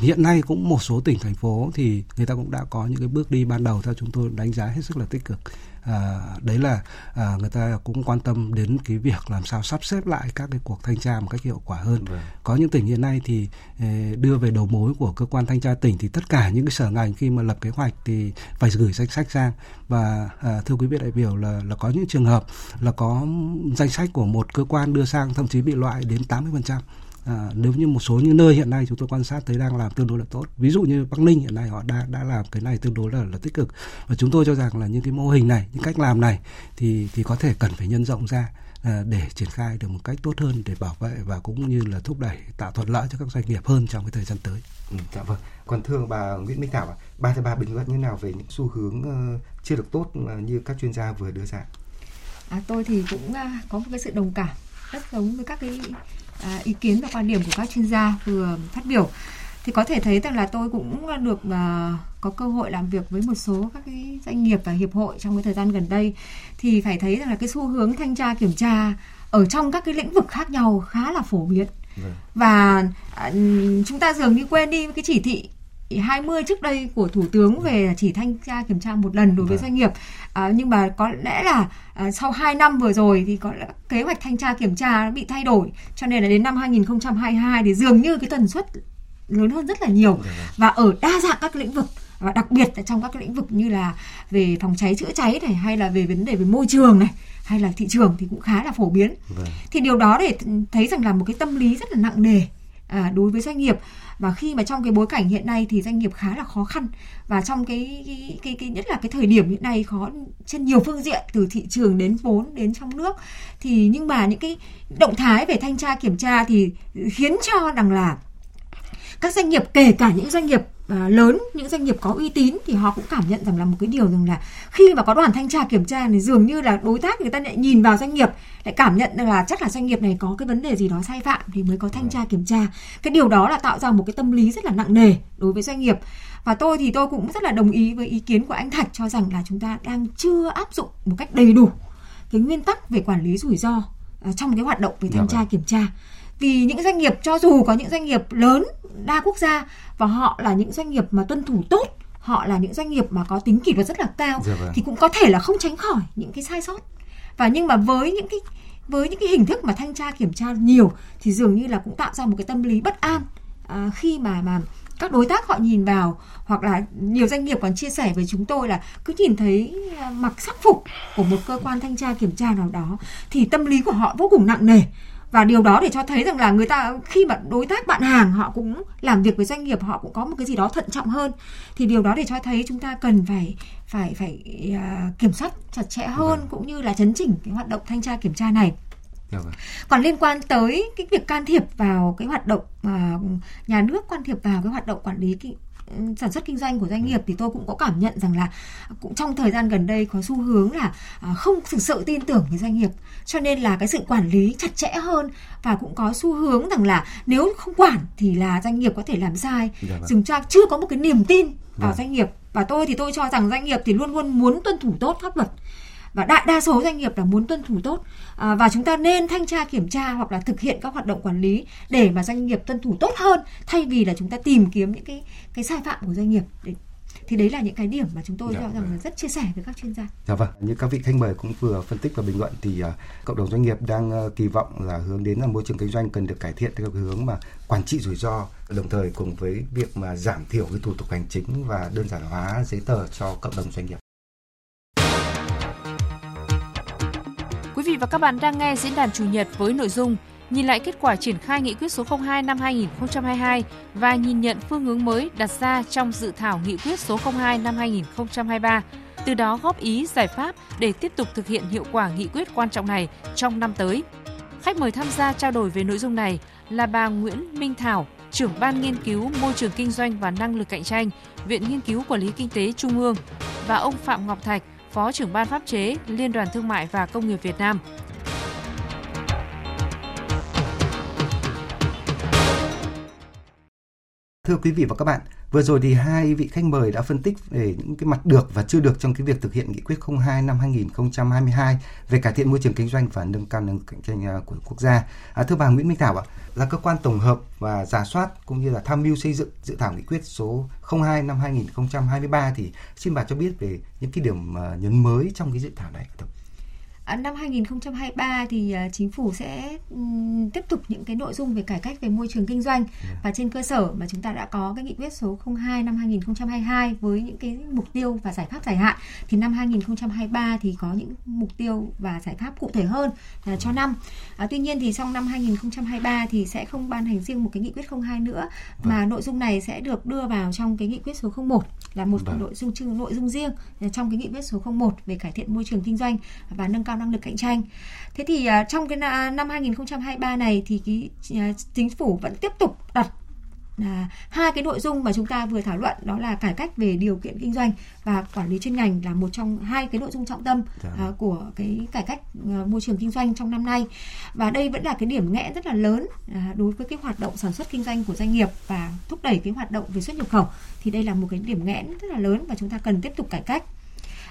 hiện nay cũng một số tỉnh thành phố thì người ta cũng đã có những cái bước đi ban đầu theo chúng tôi đánh giá hết sức là tích cực. À, đấy là à, người ta cũng quan tâm đến cái việc làm sao sắp xếp lại các cái cuộc thanh tra một cách hiệu quả hơn. Vâng. có những tỉnh hiện nay thì eh, đưa về đầu mối của cơ quan thanh tra tỉnh thì tất cả những cái sở ngành khi mà lập kế hoạch thì phải gửi danh sách sang và à, thưa quý vị đại biểu là là có những trường hợp là có danh sách của một cơ quan đưa sang thậm chí bị loại đến 80 phần trăm à, nếu như một số những nơi hiện nay chúng tôi quan sát thấy đang làm tương đối là tốt ví dụ như bắc ninh hiện nay họ đã đã làm cái này tương đối là là tích cực và chúng tôi cho rằng là những cái mô hình này những cách làm này thì thì có thể cần phải nhân rộng ra à, để triển khai được một cách tốt hơn để bảo vệ và cũng như là thúc đẩy tạo thuận lợi cho các doanh nghiệp hơn trong cái thời gian tới. Ừ, dạ vâng. Còn thưa bà Nguyễn Minh Thảo, ba thứ ba bình luận như nào về những xu hướng uh, chưa được tốt uh, như các chuyên gia vừa đưa ra? À, tôi thì cũng uh, có một cái sự đồng cảm rất giống với các cái à, ý kiến và quan điểm của các chuyên gia vừa phát biểu. Thì có thể thấy rằng là tôi cũng được uh, có cơ hội làm việc với một số các cái doanh nghiệp và hiệp hội trong cái thời gian gần đây. Thì phải thấy rằng là cái xu hướng thanh tra kiểm tra ở trong các cái lĩnh vực khác nhau khá là phổ biến. Vâng. và uh, chúng ta dường như quên đi cái chỉ thị 20 trước đây của thủ tướng về chỉ thanh tra kiểm tra một lần đối với vâng. doanh nghiệp à, nhưng mà có lẽ là à, sau 2 năm vừa rồi thì có lẽ kế hoạch thanh tra kiểm tra bị thay đổi cho nên là đến năm 2022 thì dường như cái tần suất lớn hơn rất là nhiều vâng. và ở đa dạng các lĩnh vực và đặc biệt là trong các lĩnh vực như là về phòng cháy chữa cháy này hay là về vấn đề về môi trường này hay là thị trường thì cũng khá là phổ biến vâng. thì điều đó để thấy rằng là một cái tâm lý rất là nặng nề à, đối với doanh nghiệp. Và khi mà trong cái bối cảnh hiện nay thì doanh nghiệp khá là khó khăn. Và trong cái cái cái, cái nhất là cái thời điểm hiện nay khó trên nhiều phương diện từ thị trường đến vốn đến trong nước. Thì nhưng mà những cái động thái về thanh tra kiểm tra thì khiến cho rằng là các doanh nghiệp kể cả những doanh nghiệp À, lớn những doanh nghiệp có uy tín thì họ cũng cảm nhận rằng là một cái điều rằng là khi mà có đoàn thanh tra kiểm tra thì dường như là đối tác người ta lại nhìn vào doanh nghiệp lại cảm nhận là chắc là doanh nghiệp này có cái vấn đề gì đó sai phạm thì mới có thanh tra kiểm tra. Cái điều đó là tạo ra một cái tâm lý rất là nặng nề đối với doanh nghiệp. Và tôi thì tôi cũng rất là đồng ý với ý kiến của anh Thạch cho rằng là chúng ta đang chưa áp dụng một cách đầy đủ cái nguyên tắc về quản lý rủi ro à, trong cái hoạt động về thanh tra kiểm tra vì những doanh nghiệp cho dù có những doanh nghiệp lớn đa quốc gia và họ là những doanh nghiệp mà tuân thủ tốt họ là những doanh nghiệp mà có tính kỷ luật rất là cao dạ vâng. thì cũng có thể là không tránh khỏi những cái sai sót và nhưng mà với những cái với những cái hình thức mà thanh tra kiểm tra nhiều thì dường như là cũng tạo ra một cái tâm lý bất an à, khi mà mà các đối tác họ nhìn vào hoặc là nhiều doanh nghiệp còn chia sẻ với chúng tôi là cứ nhìn thấy à, mặc sắc phục của một cơ quan thanh tra kiểm tra nào đó thì tâm lý của họ vô cùng nặng nề và điều đó để cho thấy rằng là người ta khi mà đối tác bạn hàng họ cũng làm việc với doanh nghiệp họ cũng có một cái gì đó thận trọng hơn thì điều đó để cho thấy chúng ta cần phải phải phải uh, kiểm soát chặt chẽ hơn vâng. cũng như là chấn chỉnh cái hoạt động thanh tra kiểm tra này dạ vâng. Còn liên quan tới cái việc can thiệp vào cái hoạt động uh, nhà nước can thiệp vào cái hoạt động quản lý cái sản xuất kinh doanh của doanh nghiệp thì tôi cũng có cảm nhận rằng là cũng trong thời gian gần đây có xu hướng là à, không thực sự tin tưởng với doanh nghiệp cho nên là cái sự quản lý chặt chẽ hơn và cũng có xu hướng rằng là nếu không quản thì là doanh nghiệp có thể làm sai dạ vâng. chúng ta chưa có một cái niềm tin vào dạ. doanh nghiệp và tôi thì tôi cho rằng doanh nghiệp thì luôn luôn muốn tuân thủ tốt pháp luật và đại đa số doanh nghiệp là muốn tuân thủ tốt à, và chúng ta nên thanh tra kiểm tra hoặc là thực hiện các hoạt động quản lý để mà doanh nghiệp tuân thủ tốt hơn thay vì là chúng ta tìm kiếm những cái cái sai phạm của doanh nghiệp để thì đấy là những cái điểm mà chúng tôi dạ, cho rằng vâng. là rất chia sẻ với các chuyên gia. Dạ vâng, như các vị khách mời cũng vừa phân tích và bình luận thì uh, cộng đồng doanh nghiệp đang uh, kỳ vọng là hướng đến là môi trường kinh doanh cần được cải thiện theo hướng mà quản trị rủi ro đồng thời cùng với việc mà giảm thiểu cái thủ tục hành chính và đơn giản hóa giấy tờ cho cộng đồng doanh nghiệp. Và các bạn đang nghe diễn đàn chủ nhật với nội dung nhìn lại kết quả triển khai nghị quyết số 02 năm 2022 và nhìn nhận phương hướng mới đặt ra trong dự thảo nghị quyết số 02 năm 2023, từ đó góp ý giải pháp để tiếp tục thực hiện hiệu quả nghị quyết quan trọng này trong năm tới. Khách mời tham gia trao đổi về nội dung này là bà Nguyễn Minh Thảo, trưởng ban nghiên cứu môi trường kinh doanh và năng lực cạnh tranh, Viện Nghiên cứu Quản lý Kinh tế Trung ương và ông Phạm Ngọc Thạch, Phó trưởng ban pháp chế Liên đoàn Thương mại và Công nghiệp Việt Nam. Thưa quý vị và các bạn, vừa rồi thì hai vị khách mời đã phân tích về những cái mặt được và chưa được trong cái việc thực hiện nghị quyết 02 năm 2022 về cải thiện môi trường kinh doanh và nâng cao năng lực cạnh tranh à, của quốc gia. À, thưa bà Nguyễn Minh Thảo ạ, là cơ quan tổng hợp và giả soát cũng như là tham mưu xây dựng dự thảo nghị quyết số 02 năm 2023 thì xin bà cho biết về những cái điểm à, nhấn mới trong cái dự thảo này năm 2023 thì uh, chính phủ sẽ tiếp tục những cái nội dung về cải cách về môi trường kinh doanh. Dạ. và trên cơ sở mà chúng ta đã có cái nghị quyết số 02 năm 2022 với những cái mục tiêu và giải pháp dài hạn thì năm 2023 thì có những mục tiêu và giải pháp cụ thể hơn uh, cho năm. Uh, tuy nhiên thì trong năm 2023 thì sẽ không ban hành riêng một cái nghị quyết 02 nữa mà vâng. nội dung này sẽ được đưa vào trong cái nghị quyết số 01 là một vâng. nội dung nội dung riêng trong cái nghị quyết số 01 về cải thiện môi trường kinh doanh và nâng cao năng lực cạnh tranh. Thế thì uh, trong cái năm 2023 này thì cái uh, chính phủ vẫn tiếp tục đặt là hai cái nội dung mà chúng ta vừa thảo luận đó là cải cách về điều kiện kinh doanh và quản lý chuyên ngành là một trong hai cái nội dung trọng tâm uh, của cái cải cách uh, môi trường kinh doanh trong năm nay. Và đây vẫn là cái điểm nghẽn rất là lớn uh, đối với cái hoạt động sản xuất kinh doanh của doanh nghiệp và thúc đẩy cái hoạt động về xuất nhập khẩu. Thì đây là một cái điểm nghẽn rất là lớn và chúng ta cần tiếp tục cải cách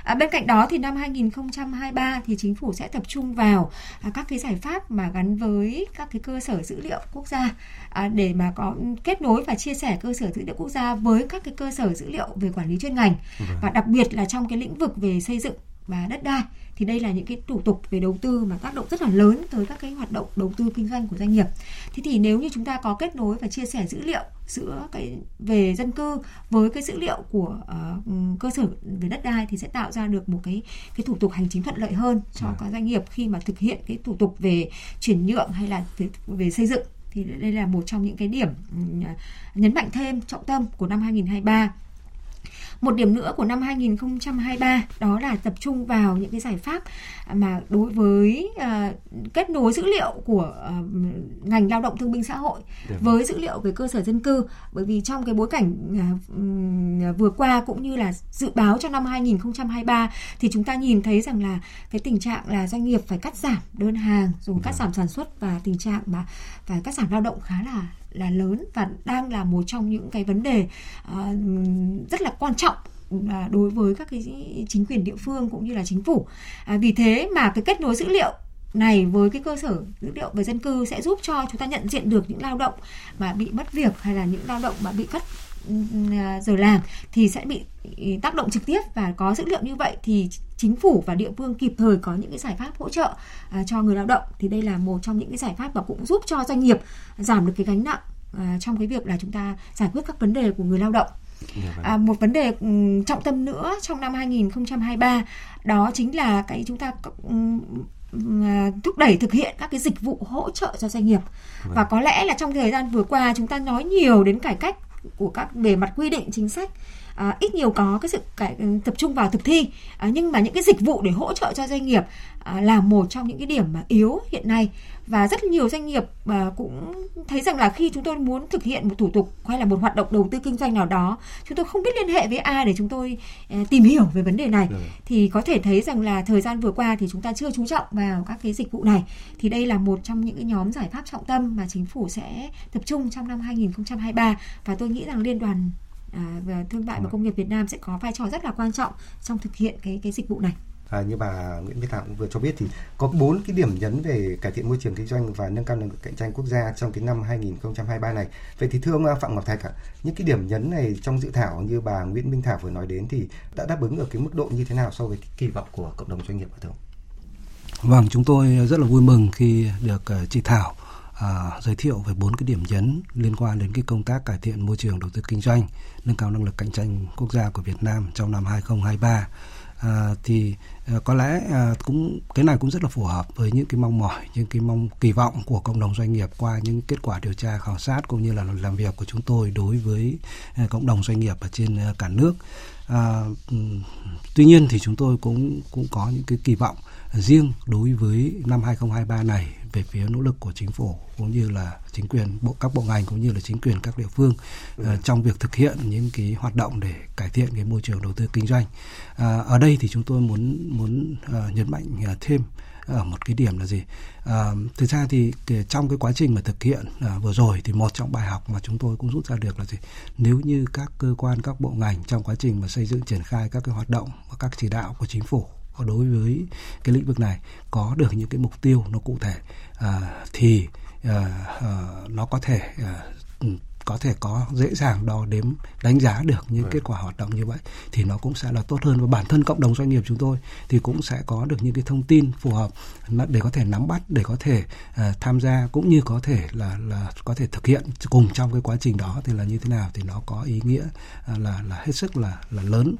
À, bên cạnh đó thì năm 2023 thì chính phủ sẽ tập trung vào à, các cái giải pháp mà gắn với các cái cơ sở dữ liệu quốc gia à, để mà có kết nối và chia sẻ cơ sở dữ liệu quốc gia với các cái cơ sở dữ liệu về quản lý chuyên ngành vâng. và đặc biệt là trong cái lĩnh vực về xây dựng và đất đai thì đây là những cái thủ tục về đầu tư mà tác động rất là lớn tới các cái hoạt động đầu tư kinh doanh của doanh nghiệp. Thế thì nếu như chúng ta có kết nối và chia sẻ dữ liệu giữa cái về dân cư với cái dữ liệu của uh, cơ sở về đất đai thì sẽ tạo ra được một cái cái thủ tục hành chính thuận lợi hơn cho các doanh nghiệp khi mà thực hiện cái thủ tục về chuyển nhượng hay là về, về xây dựng. Thì đây là một trong những cái điểm nhấn mạnh thêm trọng tâm của năm 2023 một điểm nữa của năm 2023 đó là tập trung vào những cái giải pháp mà đối với uh, kết nối dữ liệu của uh, ngành lao động thương binh xã hội Được. Vâng. với dữ liệu về cơ sở dân cư bởi vì trong cái bối cảnh uh, vừa qua cũng như là dự báo cho năm 2023 thì chúng ta nhìn thấy rằng là cái tình trạng là doanh nghiệp phải cắt giảm đơn hàng rồi cắt vâng. giảm sản xuất và tình trạng mà phải cắt giảm lao động khá là là lớn và đang là một trong những cái vấn đề ờ, rất là quan trọng à, đối với các cái chính quyền địa phương cũng như là chính phủ. À, vì thế mà cái kết nối dữ liệu này với cái cơ sở dữ liệu về dân cư sẽ giúp cho chúng ta nhận diện được những lao động mà bị mất việc hay là những lao động mà bị cắt giờ làm thì sẽ bị tác động trực tiếp và có dữ liệu như vậy thì chính phủ và địa phương kịp thời có những cái giải pháp hỗ trợ cho người lao động thì đây là một trong những cái giải pháp mà cũng giúp cho doanh nghiệp giảm được cái gánh nặng à, trong cái việc là chúng ta giải quyết các vấn đề của người lao động Dạ vâng. À, một vấn đề ừm, trọng tâm nữa trong năm 2023 đó chính là cái chúng ta à, thúc đẩy thực hiện các cái dịch vụ hỗ trợ cho doanh nghiệp Vâng. và có lẽ là trong thời gian vừa qua chúng ta nói nhiều đến cải cách của các về mặt quy định chính sách à, ít nhiều có cái sự cái, ừ, tập trung vào thực thi. À, nhưng mà những cái dịch vụ để hỗ trợ cho doanh nghiệp à, là một trong những cái điểm mà yếu hiện nay và rất nhiều doanh nghiệp à, cũng thấy rằng là khi chúng tôi muốn thực hiện một thủ tục hay là một hoạt động đầu tư kinh doanh nào đó chúng tôi không biết liên hệ với ai để chúng tôi à, tìm hiểu về vấn đề này Rồi. thì có thể thấy rằng là thời gian vừa qua thì chúng ta chưa chú trọng vào các cái dịch vụ này thì đây là một trong những cái nhóm giải pháp trọng tâm mà chính phủ sẽ tập trung trong năm 2023 và tôi nghĩ rằng liên đoàn à, và thương mại và công nghiệp Việt Nam sẽ có vai trò rất là quan trọng trong thực hiện cái cái dịch vụ này. À, như bà Nguyễn Minh Thảo cũng vừa cho biết thì có bốn cái điểm nhấn về cải thiện môi trường kinh doanh và nâng cao năng lực cạnh tranh quốc gia trong cái năm 2023 này. Vậy thì thưa ông Phạm Ngọc Thạch ạ, những cái điểm nhấn này trong dự thảo như bà Nguyễn Minh Thảo vừa nói đến thì đã đáp ứng ở cái mức độ như thế nào so với cái kỳ vọng của cộng đồng doanh nghiệp ạ thưa ông? Vâng, chúng tôi rất là vui mừng khi được ờ, chị Thảo à, giới thiệu về bốn cái điểm nhấn liên quan đến cái công tác cải thiện môi trường đầu tư kinh doanh, nâng cao năng lực cạnh tranh quốc gia của Việt Nam trong năm 2023. À, thì à, có lẽ à, cũng cái này cũng rất là phù hợp với những cái mong mỏi, những cái mong kỳ vọng của cộng đồng doanh nghiệp qua những kết quả điều tra khảo sát cũng như là làm việc của chúng tôi đối với à, cộng đồng doanh nghiệp ở trên à, cả nước. À, tuy nhiên thì chúng tôi cũng cũng có những cái kỳ vọng riêng đối với năm 2023 này về phía nỗ lực của chính phủ cũng như là chính quyền bộ các bộ ngành cũng như là chính quyền các địa phương uh, trong việc thực hiện những cái hoạt động để cải thiện cái môi trường đầu tư kinh doanh. Uh, ở đây thì chúng tôi muốn muốn uh, nhấn mạnh uh, thêm ở một cái điểm là gì? À, thực ra thì trong cái quá trình mà thực hiện à, vừa rồi thì một trong bài học mà chúng tôi cũng rút ra được là gì? Nếu như các cơ quan các bộ ngành trong quá trình mà xây dựng triển khai các cái hoạt động và các chỉ đạo của chính phủ đối với cái lĩnh vực này có được những cái mục tiêu nó cụ thể à, thì à, à, nó có thể à, có thể có dễ dàng đo đếm đánh giá được những Vâng. kết quả hoạt động như vậy thì nó cũng sẽ là tốt hơn và bản thân cộng đồng doanh nghiệp chúng tôi thì cũng sẽ có được những cái thông tin phù hợp để có thể nắm bắt để có thể à, tham gia cũng như có thể là là có thể thực hiện cùng trong cái quá trình đó thì là như thế nào thì nó có ý nghĩa à, là là hết sức là là lớn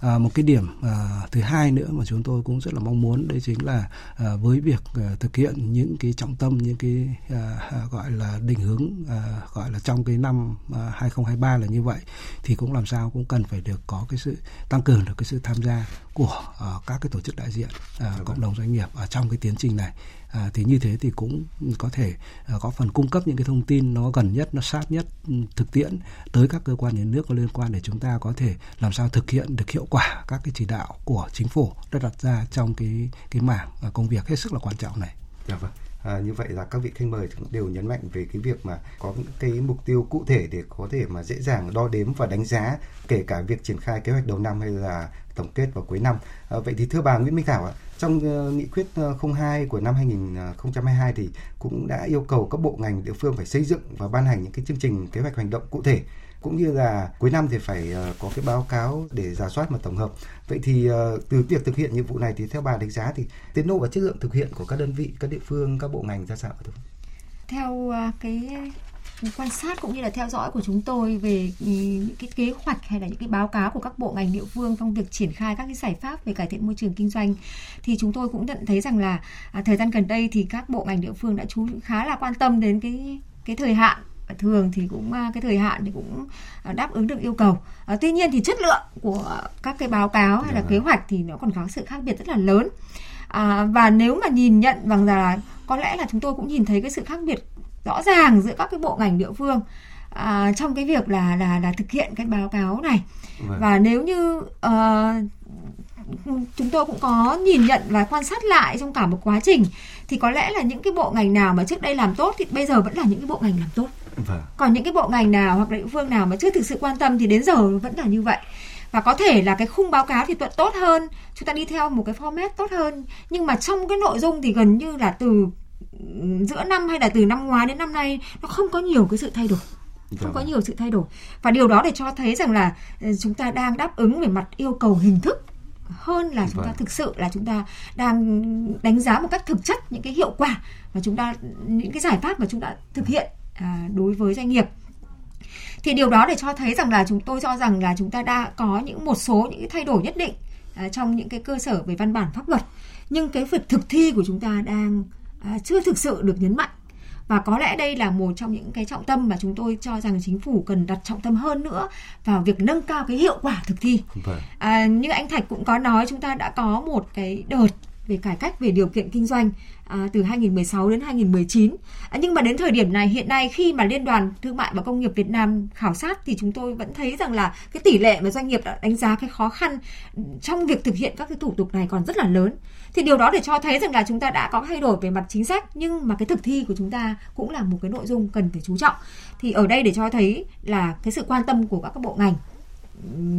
À, một cái điểm à, thứ hai nữa mà chúng tôi cũng rất là mong muốn đấy chính là à, với việc à, thực hiện những cái trọng tâm những cái à, à, gọi là định hướng à, gọi là trong cái năm à, 2023 là như vậy thì cũng làm sao cũng cần phải được có cái sự tăng cường được cái sự tham gia của à, các cái tổ chức đại diện à, cộng đồng doanh nghiệp ở trong cái tiến trình này à, thì như thế thì cũng có thể à, có phần cung cấp những cái thông tin nó gần nhất nó sát nhất ừ, thực tiễn tới các cơ quan nhà nước có liên quan để chúng ta có thể làm sao thực hiện được hiệu quả các cái chỉ đạo của chính phủ đã đặt ra trong cái cái mảng à, công việc hết sức là quan trọng này. Dạ vâng. À, như vậy là các vị khách mời cũng đều nhấn mạnh về cái việc mà có những cái mục tiêu cụ thể để có thể mà dễ dàng đo đếm và đánh giá kể cả việc triển khai kế hoạch đầu năm hay là tổng kết vào cuối năm. À, vậy thì thưa bà Nguyễn Minh Thảo ạ, trong uh, nghị quyết ờ, uh, 02 của năm 2022 thì cũng đã yêu cầu các bộ ngành địa phương phải xây dựng và ban hành những cái chương trình kế hoạch hành động cụ thể cũng như là cuối năm thì phải ờ, có cái báo cáo để giả soát và tổng hợp. Vậy thì từ việc thực hiện nhiệm vụ này thì theo bà đánh giá thì tiến độ và chất lượng thực hiện của các đơn vị, các địa phương, các bộ ngành ra sao thưa? Theo cái quan sát cũng như là theo dõi của chúng tôi về ừ, những cái kế hoạch hay là những cái báo cáo của các bộ ngành địa phương trong việc triển khai các cái giải pháp về cải thiện môi trường kinh doanh thì chúng tôi cũng nhận thấy rằng là à, thời gian gần đây thì các bộ ngành địa phương đã chú khá là quan tâm đến cái cái thời hạn. Thường thì cũng à, cái thời hạn thì cũng à, đáp ứng được yêu cầu. À, tuy nhiên thì chất lượng của các cái báo cáo hay là Dạ. kế hoạch thì nó còn có sự khác biệt rất là lớn. À, và nếu mà nhìn nhận bằng là có lẽ là chúng tôi cũng nhìn thấy cái sự khác biệt rõ ràng giữa các cái bộ ngành địa phương à, trong cái việc là là là thực hiện cái báo cáo này Vâng. và nếu như ờ, chúng tôi cũng có nhìn nhận và quan sát lại trong cả một quá trình thì có lẽ là những cái bộ ngành nào mà trước đây làm tốt thì bây giờ vẫn là những cái bộ ngành làm tốt Vâng. còn những cái bộ ngành nào hoặc là địa phương nào mà chưa thực sự quan tâm thì đến giờ vẫn là như vậy và có thể là cái khung báo cáo thì tuận tốt hơn chúng ta đi theo một cái format tốt hơn nhưng mà trong cái nội dung thì gần như là từ giữa năm hay là từ năm ngoái đến năm nay nó không có nhiều cái sự thay đổi không có Vâng. nhiều sự thay đổi và điều đó để cho thấy rằng là ừ, chúng ta đang đáp ứng về mặt yêu cầu hình thức hơn là chúng ta Vâng. thực sự là chúng ta đang đánh giá một cách thực chất những cái hiệu quả và chúng ta những cái giải pháp mà chúng ta thực hiện à, đối với doanh nghiệp thì điều đó để cho thấy rằng là chúng tôi cho rằng là chúng ta đã có những một số những cái thay đổi nhất định à, trong những cái cơ sở về văn bản pháp luật nhưng cái việc thực thi của chúng ta đang chưa thực sự được nhấn mạnh và có lẽ đây là một trong những cái trọng tâm mà chúng tôi cho rằng chính phủ cần đặt trọng tâm hơn nữa vào việc nâng cao cái hiệu quả thực thi. Vâng. À, như anh Thạch cũng có nói chúng ta đã có một cái đợt về cải cách về điều kiện kinh doanh à, từ 2016 đến 2019. À, nhưng mà đến thời điểm này hiện nay khi mà Liên đoàn Thương mại và Công nghiệp Việt Nam khảo sát thì chúng tôi vẫn thấy rằng là cái tỷ lệ mà doanh nghiệp đã đánh giá cái khó khăn trong việc thực hiện các cái thủ tục này còn rất là lớn. Thì điều đó để cho thấy rằng là chúng ta đã có thay đổi về mặt chính sách nhưng mà cái thực thi của chúng ta cũng là một cái nội dung cần phải chú trọng. Thì ở đây để cho thấy là cái sự quan tâm của các bộ ngành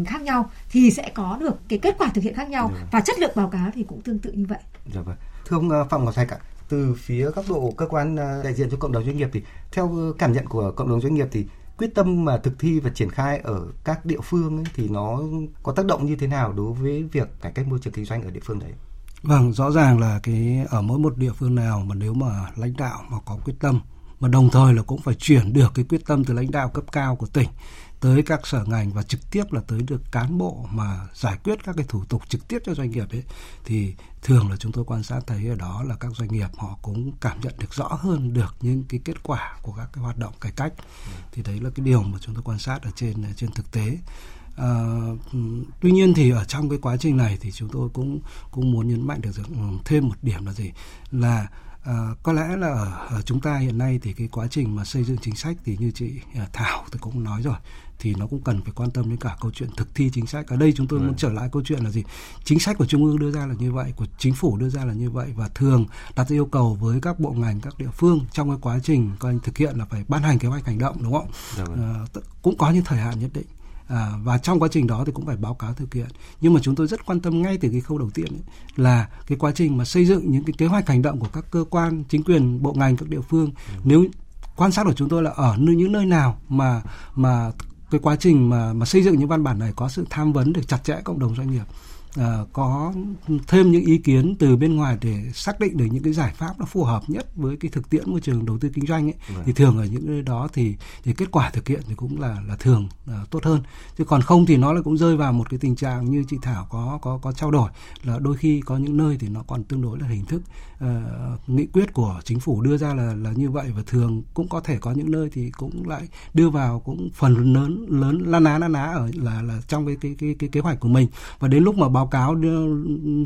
khác nhau thì sẽ có được cái kết quả thực hiện khác nhau Dạ. và chất lượng báo cáo thì cũng tương tự như vậy. Dạ vâng. Thưa ông ờ, Phạm Ngọc Thạch ạ, từ phía góc độ cơ quan ờ, đại diện cho cộng đồng doanh nghiệp thì theo ờ, cảm nhận của cộng đồng doanh nghiệp thì quyết tâm mà thực thi và triển khai ở các địa phương ấy, thì nó có tác động như thế nào đối với việc cải cách môi trường kinh doanh ở địa phương đấy? Vâng, rõ ràng là cái ở mỗi một địa phương nào mà nếu mà lãnh đạo mà có quyết tâm mà đồng thời là cũng phải chuyển được cái quyết tâm từ lãnh đạo cấp cao của tỉnh tới các sở ngành và trực tiếp là tới được cán bộ mà giải quyết các cái thủ tục trực tiếp cho doanh nghiệp ấy. Thì thường là chúng tôi quan sát thấy ở đó là các doanh nghiệp họ cũng cảm nhận được rõ hơn được những cái kết quả của các cái hoạt động cải cách. Thì đấy là cái điều mà chúng tôi quan sát ở trên trên thực tế. À, tuy nhiên thì ở trong cái quá trình này thì chúng tôi cũng cũng muốn nhấn mạnh được ừ, thêm một điểm là gì? Là à, có lẽ là ở, ở chúng ta hiện nay thì cái quá trình mà xây dựng chính sách thì như chị à, Thảo thì cũng nói rồi thì nó cũng cần phải quan tâm đến cả câu chuyện thực thi chính sách. Ở đây chúng tôi muốn trở lại câu chuyện là gì? Chính sách của trung ương đưa ra là như vậy của chính phủ đưa ra là như vậy và thường đặt ra yêu cầu với các bộ ngành các địa phương trong cái quá trình coi thực hiện là phải ban hành kế hoạch hành động đúng không? Vâng. à, cũng có những thời hạn nhất định À, và trong quá trình đó thì cũng phải báo cáo thực hiện nhưng mà chúng tôi rất quan tâm ngay từ cái khâu đầu tiên ấy, là cái quá trình mà xây dựng những cái kế hoạch hành động của các cơ quan chính quyền bộ ngành các địa phương. Nếu quan sát của chúng tôi là ở những nơi nào mà mà cái quá trình mà mà xây dựng những văn bản này có sự tham vấn được chặt chẽ cộng đồng doanh nghiệp à, có thêm những ý kiến từ bên ngoài để xác định được những cái giải pháp nó phù hợp nhất với cái thực tiễn môi trường đầu tư kinh doanh ấy Vâng. thì thường ở những nơi đó thì thì kết quả thực hiện thì cũng là là thường à, tốt hơn chứ còn không thì nó lại cũng rơi vào một cái tình trạng như chị Thảo có có có trao đổi là đôi khi có những nơi thì nó còn tương đối là hình thức Ờ, nghị quyết của chính phủ đưa ra là là như vậy và thường cũng có thể có những nơi thì cũng lại đưa vào cũng phần lớn lớn la ná la ná ở là là trong cái cái cái cái kế hoạch của mình và đến lúc mà báo báo cáo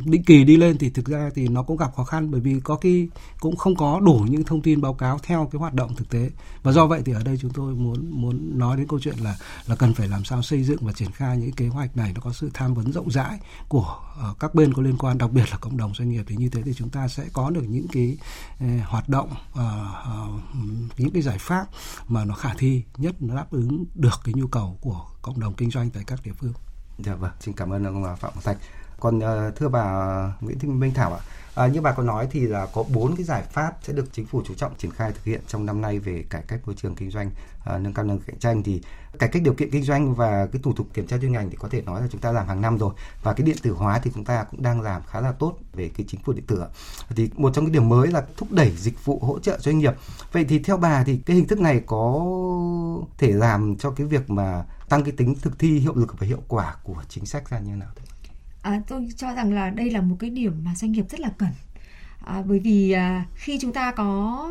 định kỳ đi lên thì thực ra thì nó cũng gặp khó khăn bởi vì có khi cũng không có đủ những thông tin báo cáo theo cái hoạt động thực tế và do vậy thì ở đây chúng tôi muốn muốn nói đến câu chuyện là là cần phải làm sao xây dựng và triển khai những kế hoạch này nó có sự tham vấn rộng rãi của uh, các bên có liên quan đặc biệt là cộng đồng doanh nghiệp thì như thế thì chúng ta sẽ có được những cái uh, hoạt động uh, những cái giải pháp mà nó khả thi nhất nó đáp ứng được cái nhu cầu của cộng đồng kinh doanh tại các địa phương. Dạ vâng, xin cảm ơn ông Phạm Ngọc Thạch. Còn ờ, thưa bà Nguyễn Thị Minh Thảo ạ, à, À, như bà có nói thì là có bốn cái giải pháp sẽ được chính phủ chú trọng triển khai thực hiện trong năm nay về cải cách môi trường kinh doanh, à, nâng cao năng cạnh tranh. Thì cải cách điều kiện kinh doanh và cái thủ tục kiểm tra chuyên ngành thì có thể nói là chúng ta làm hàng năm rồi. Và cái điện tử hóa thì chúng ta cũng đang làm khá là tốt về cái chính phủ điện tử thì một trong cái điểm mới là thúc đẩy dịch vụ hỗ trợ doanh nghiệp. Vậy thì theo bà thì cái hình thức này có thể làm cho cái việc mà tăng cái tính thực thi hiệu lực và hiệu quả của chính sách ra như thế nào? À, tôi cho rằng là đây là một cái điểm mà doanh nghiệp rất là cần. À, bởi vì à, khi chúng ta có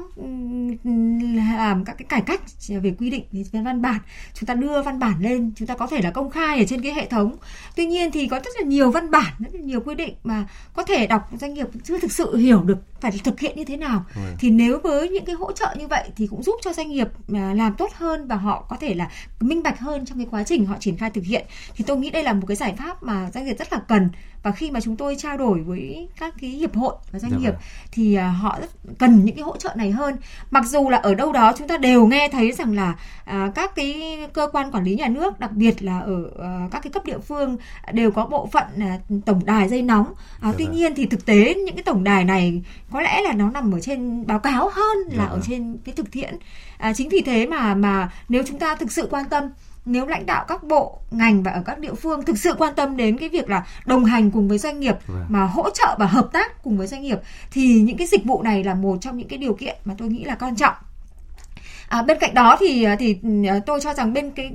làm các cái cải cách về quy định về văn bản chúng ta đưa văn bản lên chúng ta có thể là công khai ở trên cái hệ thống. Tuy nhiên thì có rất là nhiều văn bản rất là nhiều quy định mà có thể đọc doanh nghiệp chưa thực sự hiểu được phải thực hiện như thế nào. Vâng. thì nếu với những cái hỗ trợ như vậy thì cũng giúp cho doanh nghiệp à, làm tốt hơn và họ có thể là minh bạch hơn trong cái quá trình họ triển khai thực hiện. Thì tôi nghĩ đây là một cái giải pháp mà doanh nghiệp rất là cần và khi mà chúng tôi trao đổi với các cái hiệp hội và doanh Dạ nghiệp vâng. thì à, họ rất cần những cái hỗ trợ này hơn mặc dù là ở đâu đó chúng ta đều nghe thấy rằng là à, các cái cơ quan quản lý nhà nước đặc biệt là ở à, các cái cấp địa phương đều có bộ phận à, tổng đài dây nóng à, Dạ tuy vâng. nhiên thì thực tế những cái tổng đài này có lẽ là nó nằm ở trên báo cáo hơn Dạ là ở vâng. trên cái thực tiễn à, chính vì thế mà mà nếu chúng ta thực sự quan tâm nếu lãnh đạo các bộ ngành và ở các địa phương thực sự quan tâm đến cái việc là đồng hành cùng với doanh nghiệp Vâng. mà hỗ trợ và hợp tác cùng với doanh nghiệp thì những cái dịch vụ này là một trong những cái điều kiện mà tôi nghĩ là quan trọng À, bên cạnh đó thì thì tôi cho rằng bên cái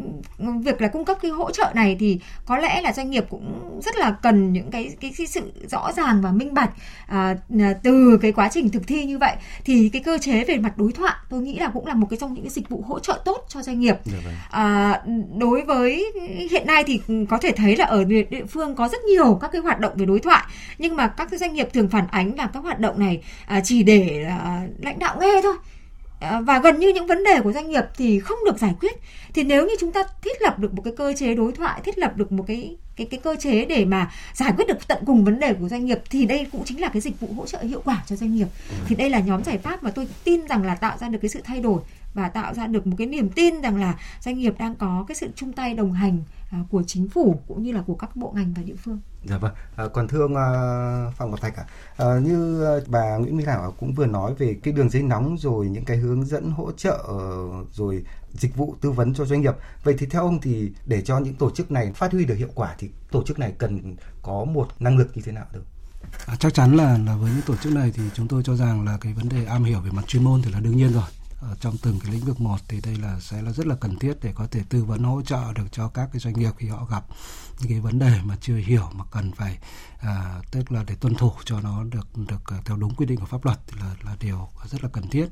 việc là cung cấp cái hỗ trợ này thì có lẽ là doanh nghiệp cũng rất là cần những cái cái, cái sự rõ ràng và minh bạch à, từ cái quá trình thực thi như vậy thì cái cơ chế về mặt đối thoại tôi nghĩ là cũng là một cái trong những cái dịch vụ hỗ trợ tốt cho doanh nghiệp. Dạ vâng. À, đối với hiện nay thì có thể thấy là ở địa phương có rất nhiều các cái hoạt động về đối thoại nhưng mà các cái doanh nghiệp thường phản ánh là các hoạt động này à, chỉ để à, lãnh đạo nghe thôi à, Ờ, và gần như những vấn đề của doanh nghiệp thì không được giải quyết. Thì nếu như chúng ta thiết lập được một cái cơ chế đối thoại, thiết lập được một cái cái cái cơ chế để mà giải quyết được tận cùng vấn đề của doanh nghiệp, thì đây cũng chính là cái dịch vụ hỗ trợ hiệu quả cho doanh nghiệp. Thì đây là nhóm giải pháp mà tôi tin rằng là tạo ra được cái sự thay đổi và tạo ra được một cái niềm tin rằng là doanh nghiệp đang có cái sự chung tay đồng hành à, của chính phủ cũng như là của các bộ ngành và địa phương. Dạ vâng. À, còn thưa uh, Phạm Ngọc Thạch ạ, à, như bà Nguyễn Mỹ Thảo cũng vừa nói về cái đường dây nóng rồi những cái hướng dẫn hỗ trợ rồi dịch vụ tư vấn cho doanh nghiệp. Vậy thì theo ông thì để cho những tổ chức này phát huy được hiệu quả thì tổ chức này cần có một năng lực như thế nào được? À, chắc chắn là là với những tổ chức này thì chúng tôi cho rằng là cái vấn đề am hiểu về mặt chuyên môn thì là đương nhiên rồi ở trong từng cái lĩnh vực một thì đây là, sẽ là rất là cần thiết để có thể tư vấn hỗ trợ được cho các cái doanh nghiệp khi họ gặp những cái vấn đề mà chưa hiểu mà cần phải à, tức là để tuân thủ cho nó được được à, theo đúng quy định của pháp luật thì là là điều rất là cần thiết.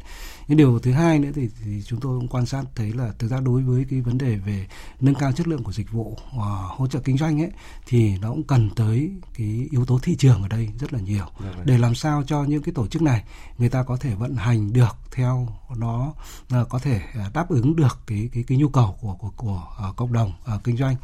Nhưng điều thứ hai nữa thì, thì chúng tôi cũng quan sát thấy là thực ra đối với cái vấn đề về nâng cao chất lượng của dịch vụ uh, hỗ trợ kinh doanh ấy thì nó cũng cần tới cái yếu tố thị trường ở đây rất là nhiều dạ vâng. để làm sao cho những cái tổ chức này người ta có thể vận hành được theo nó uh, có thể à, đáp ứng được cái cái cái nhu cầu của của của uh, cộng đồng uh, kinh doanh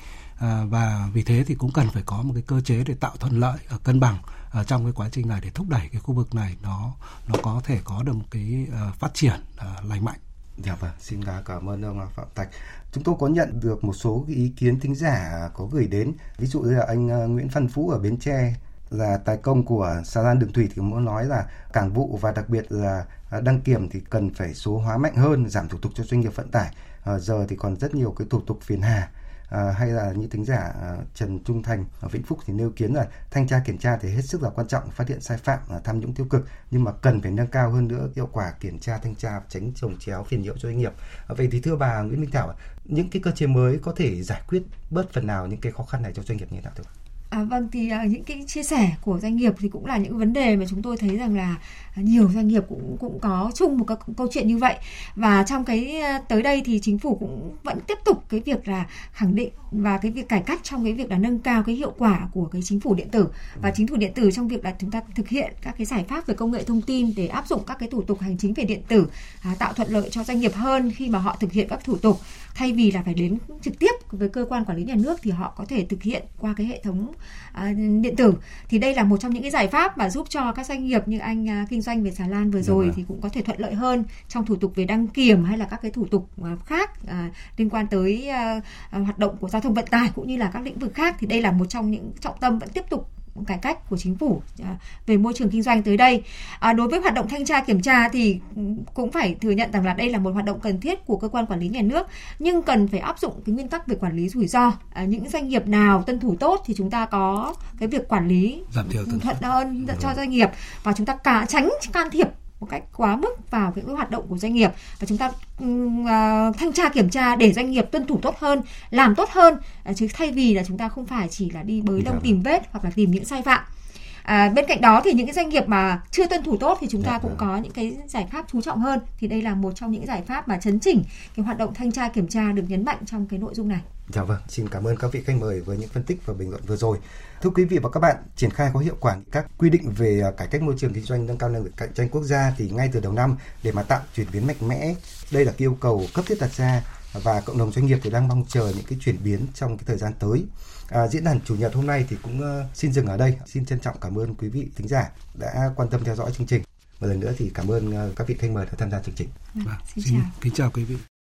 À, và vì thế thì cũng cần phải có một cái cơ chế để tạo thuận lợi ở cân bằng ở trong cái quá trình này để thúc đẩy cái khu vực này nó nó có thể có được một cái uh, phát triển uh, lành mạnh. Dạ vâng, xin cảm ơn ông à, Phạm Thạch. Chúng tôi có nhận được một số ý kiến thính giả có gửi đến, ví dụ như là anh Nguyễn Văn Phú ở Bến Tre là tài công của xà lan đường thủy thì muốn nói là cảng vụ và đặc biệt là đăng kiểm thì cần phải số hóa mạnh hơn, giảm thủ tục cho doanh nghiệp vận tải. À, giờ thì còn rất nhiều cái thủ tục phiền hà à, hay là như thính giả à, Trần Trung Thành ở Vĩnh Phúc thì nêu kiến là thanh tra kiểm tra thì hết sức là quan trọng phát hiện sai phạm à, tham nhũng tiêu cực nhưng mà cần phải nâng cao hơn nữa hiệu quả kiểm tra thanh tra tránh trồng chéo phiền nhiễu cho doanh nghiệp. À, vậy thì thưa bà Nguyễn Minh Thảo những cái cơ chế mới có thể giải quyết bớt phần nào những cái khó khăn này cho doanh nghiệp như thế nào thưa À, vâng thì à, những cái chia sẻ của doanh nghiệp thì cũng là những vấn đề mà chúng tôi thấy rằng là à, nhiều doanh nghiệp cũng cũng có chung một cái câu chuyện như vậy. Và trong cái à, tới đây thì chính phủ cũng vẫn tiếp tục cái việc là khẳng định và cái việc cải cách trong cái việc là nâng cao cái hiệu quả của cái chính phủ điện tử. Và chính phủ điện tử trong việc là chúng ta thực hiện các cái giải pháp về công nghệ thông tin để áp dụng các cái thủ tục hành chính về điện tử à, tạo thuận lợi cho doanh nghiệp hơn khi mà họ thực hiện các thủ tục thay vì là phải đến trực tiếp với cơ quan quản lý nhà nước thì họ có thể thực hiện qua cái hệ thống à, điện tử. Thì đây là một trong những cái giải pháp mà giúp cho các doanh nghiệp như anh à, kinh doanh về xà lan vừa rồi thì cũng có thể thuận lợi hơn trong thủ tục về đăng kiểm hay là các cái thủ tục à, khác à, liên quan tới à, à, hoạt động của giao thông vận tải cũng như là các lĩnh vực khác. Thì đây là một trong những trọng tâm vẫn tiếp tục cải cách của chính phủ à, về môi trường kinh doanh tới đây. À, đối với hoạt động thanh tra kiểm tra thì cũng phải thừa nhận rằng là đây là một hoạt động cần thiết của cơ quan quản lý nhà nước nhưng cần phải áp dụng cái nguyên tắc về quản lý rủi ro. À, những doanh nghiệp nào tuân thủ tốt thì chúng ta có cái việc quản lý thuận hơn cho doanh nghiệp và chúng ta cả tránh can thiệp một cách quá mức vào cái hoạt động của doanh nghiệp và chúng ta uh, thanh tra kiểm tra để doanh nghiệp tuân thủ tốt hơn làm tốt hơn uh, chứ thay vì là chúng ta không phải chỉ là đi bới lông dạ tìm vâng. vết hoặc là tìm những sai phạm À, bên cạnh đó thì những cái doanh nghiệp mà chưa tuân thủ tốt thì chúng ta dạ cũng vâng. có những cái giải pháp chú trọng hơn thì đây là một trong những giải pháp mà chấn chỉnh cái hoạt động thanh tra kiểm tra được nhấn mạnh trong cái nội dung này. Dạ vâng, xin cảm ơn các vị khách mời với những phân tích và bình luận vừa rồi. Thưa quý vị và các bạn, triển khai có hiệu quả các quy định về à, cải cách môi trường kinh doanh nâng cao năng lực cạnh tranh quốc gia thì ngay từ đầu năm để mà tạo chuyển biến mạnh mẽ, đây là cái yêu cầu cấp thiết đặt ra và cộng đồng doanh nghiệp thì đang mong chờ những cái chuyển biến trong cái thời gian tới. À, diễn đàn chủ nhật hôm nay thì cũng uh, xin dừng ở đây. Xin trân trọng cảm ơn quý vị thính giả đã quan tâm theo dõi chương trình. Một lần nữa thì cảm ơn uh, các vị khách mời đã tham gia chương trình. Vâng, xin, xin chào. kính chào quý vị.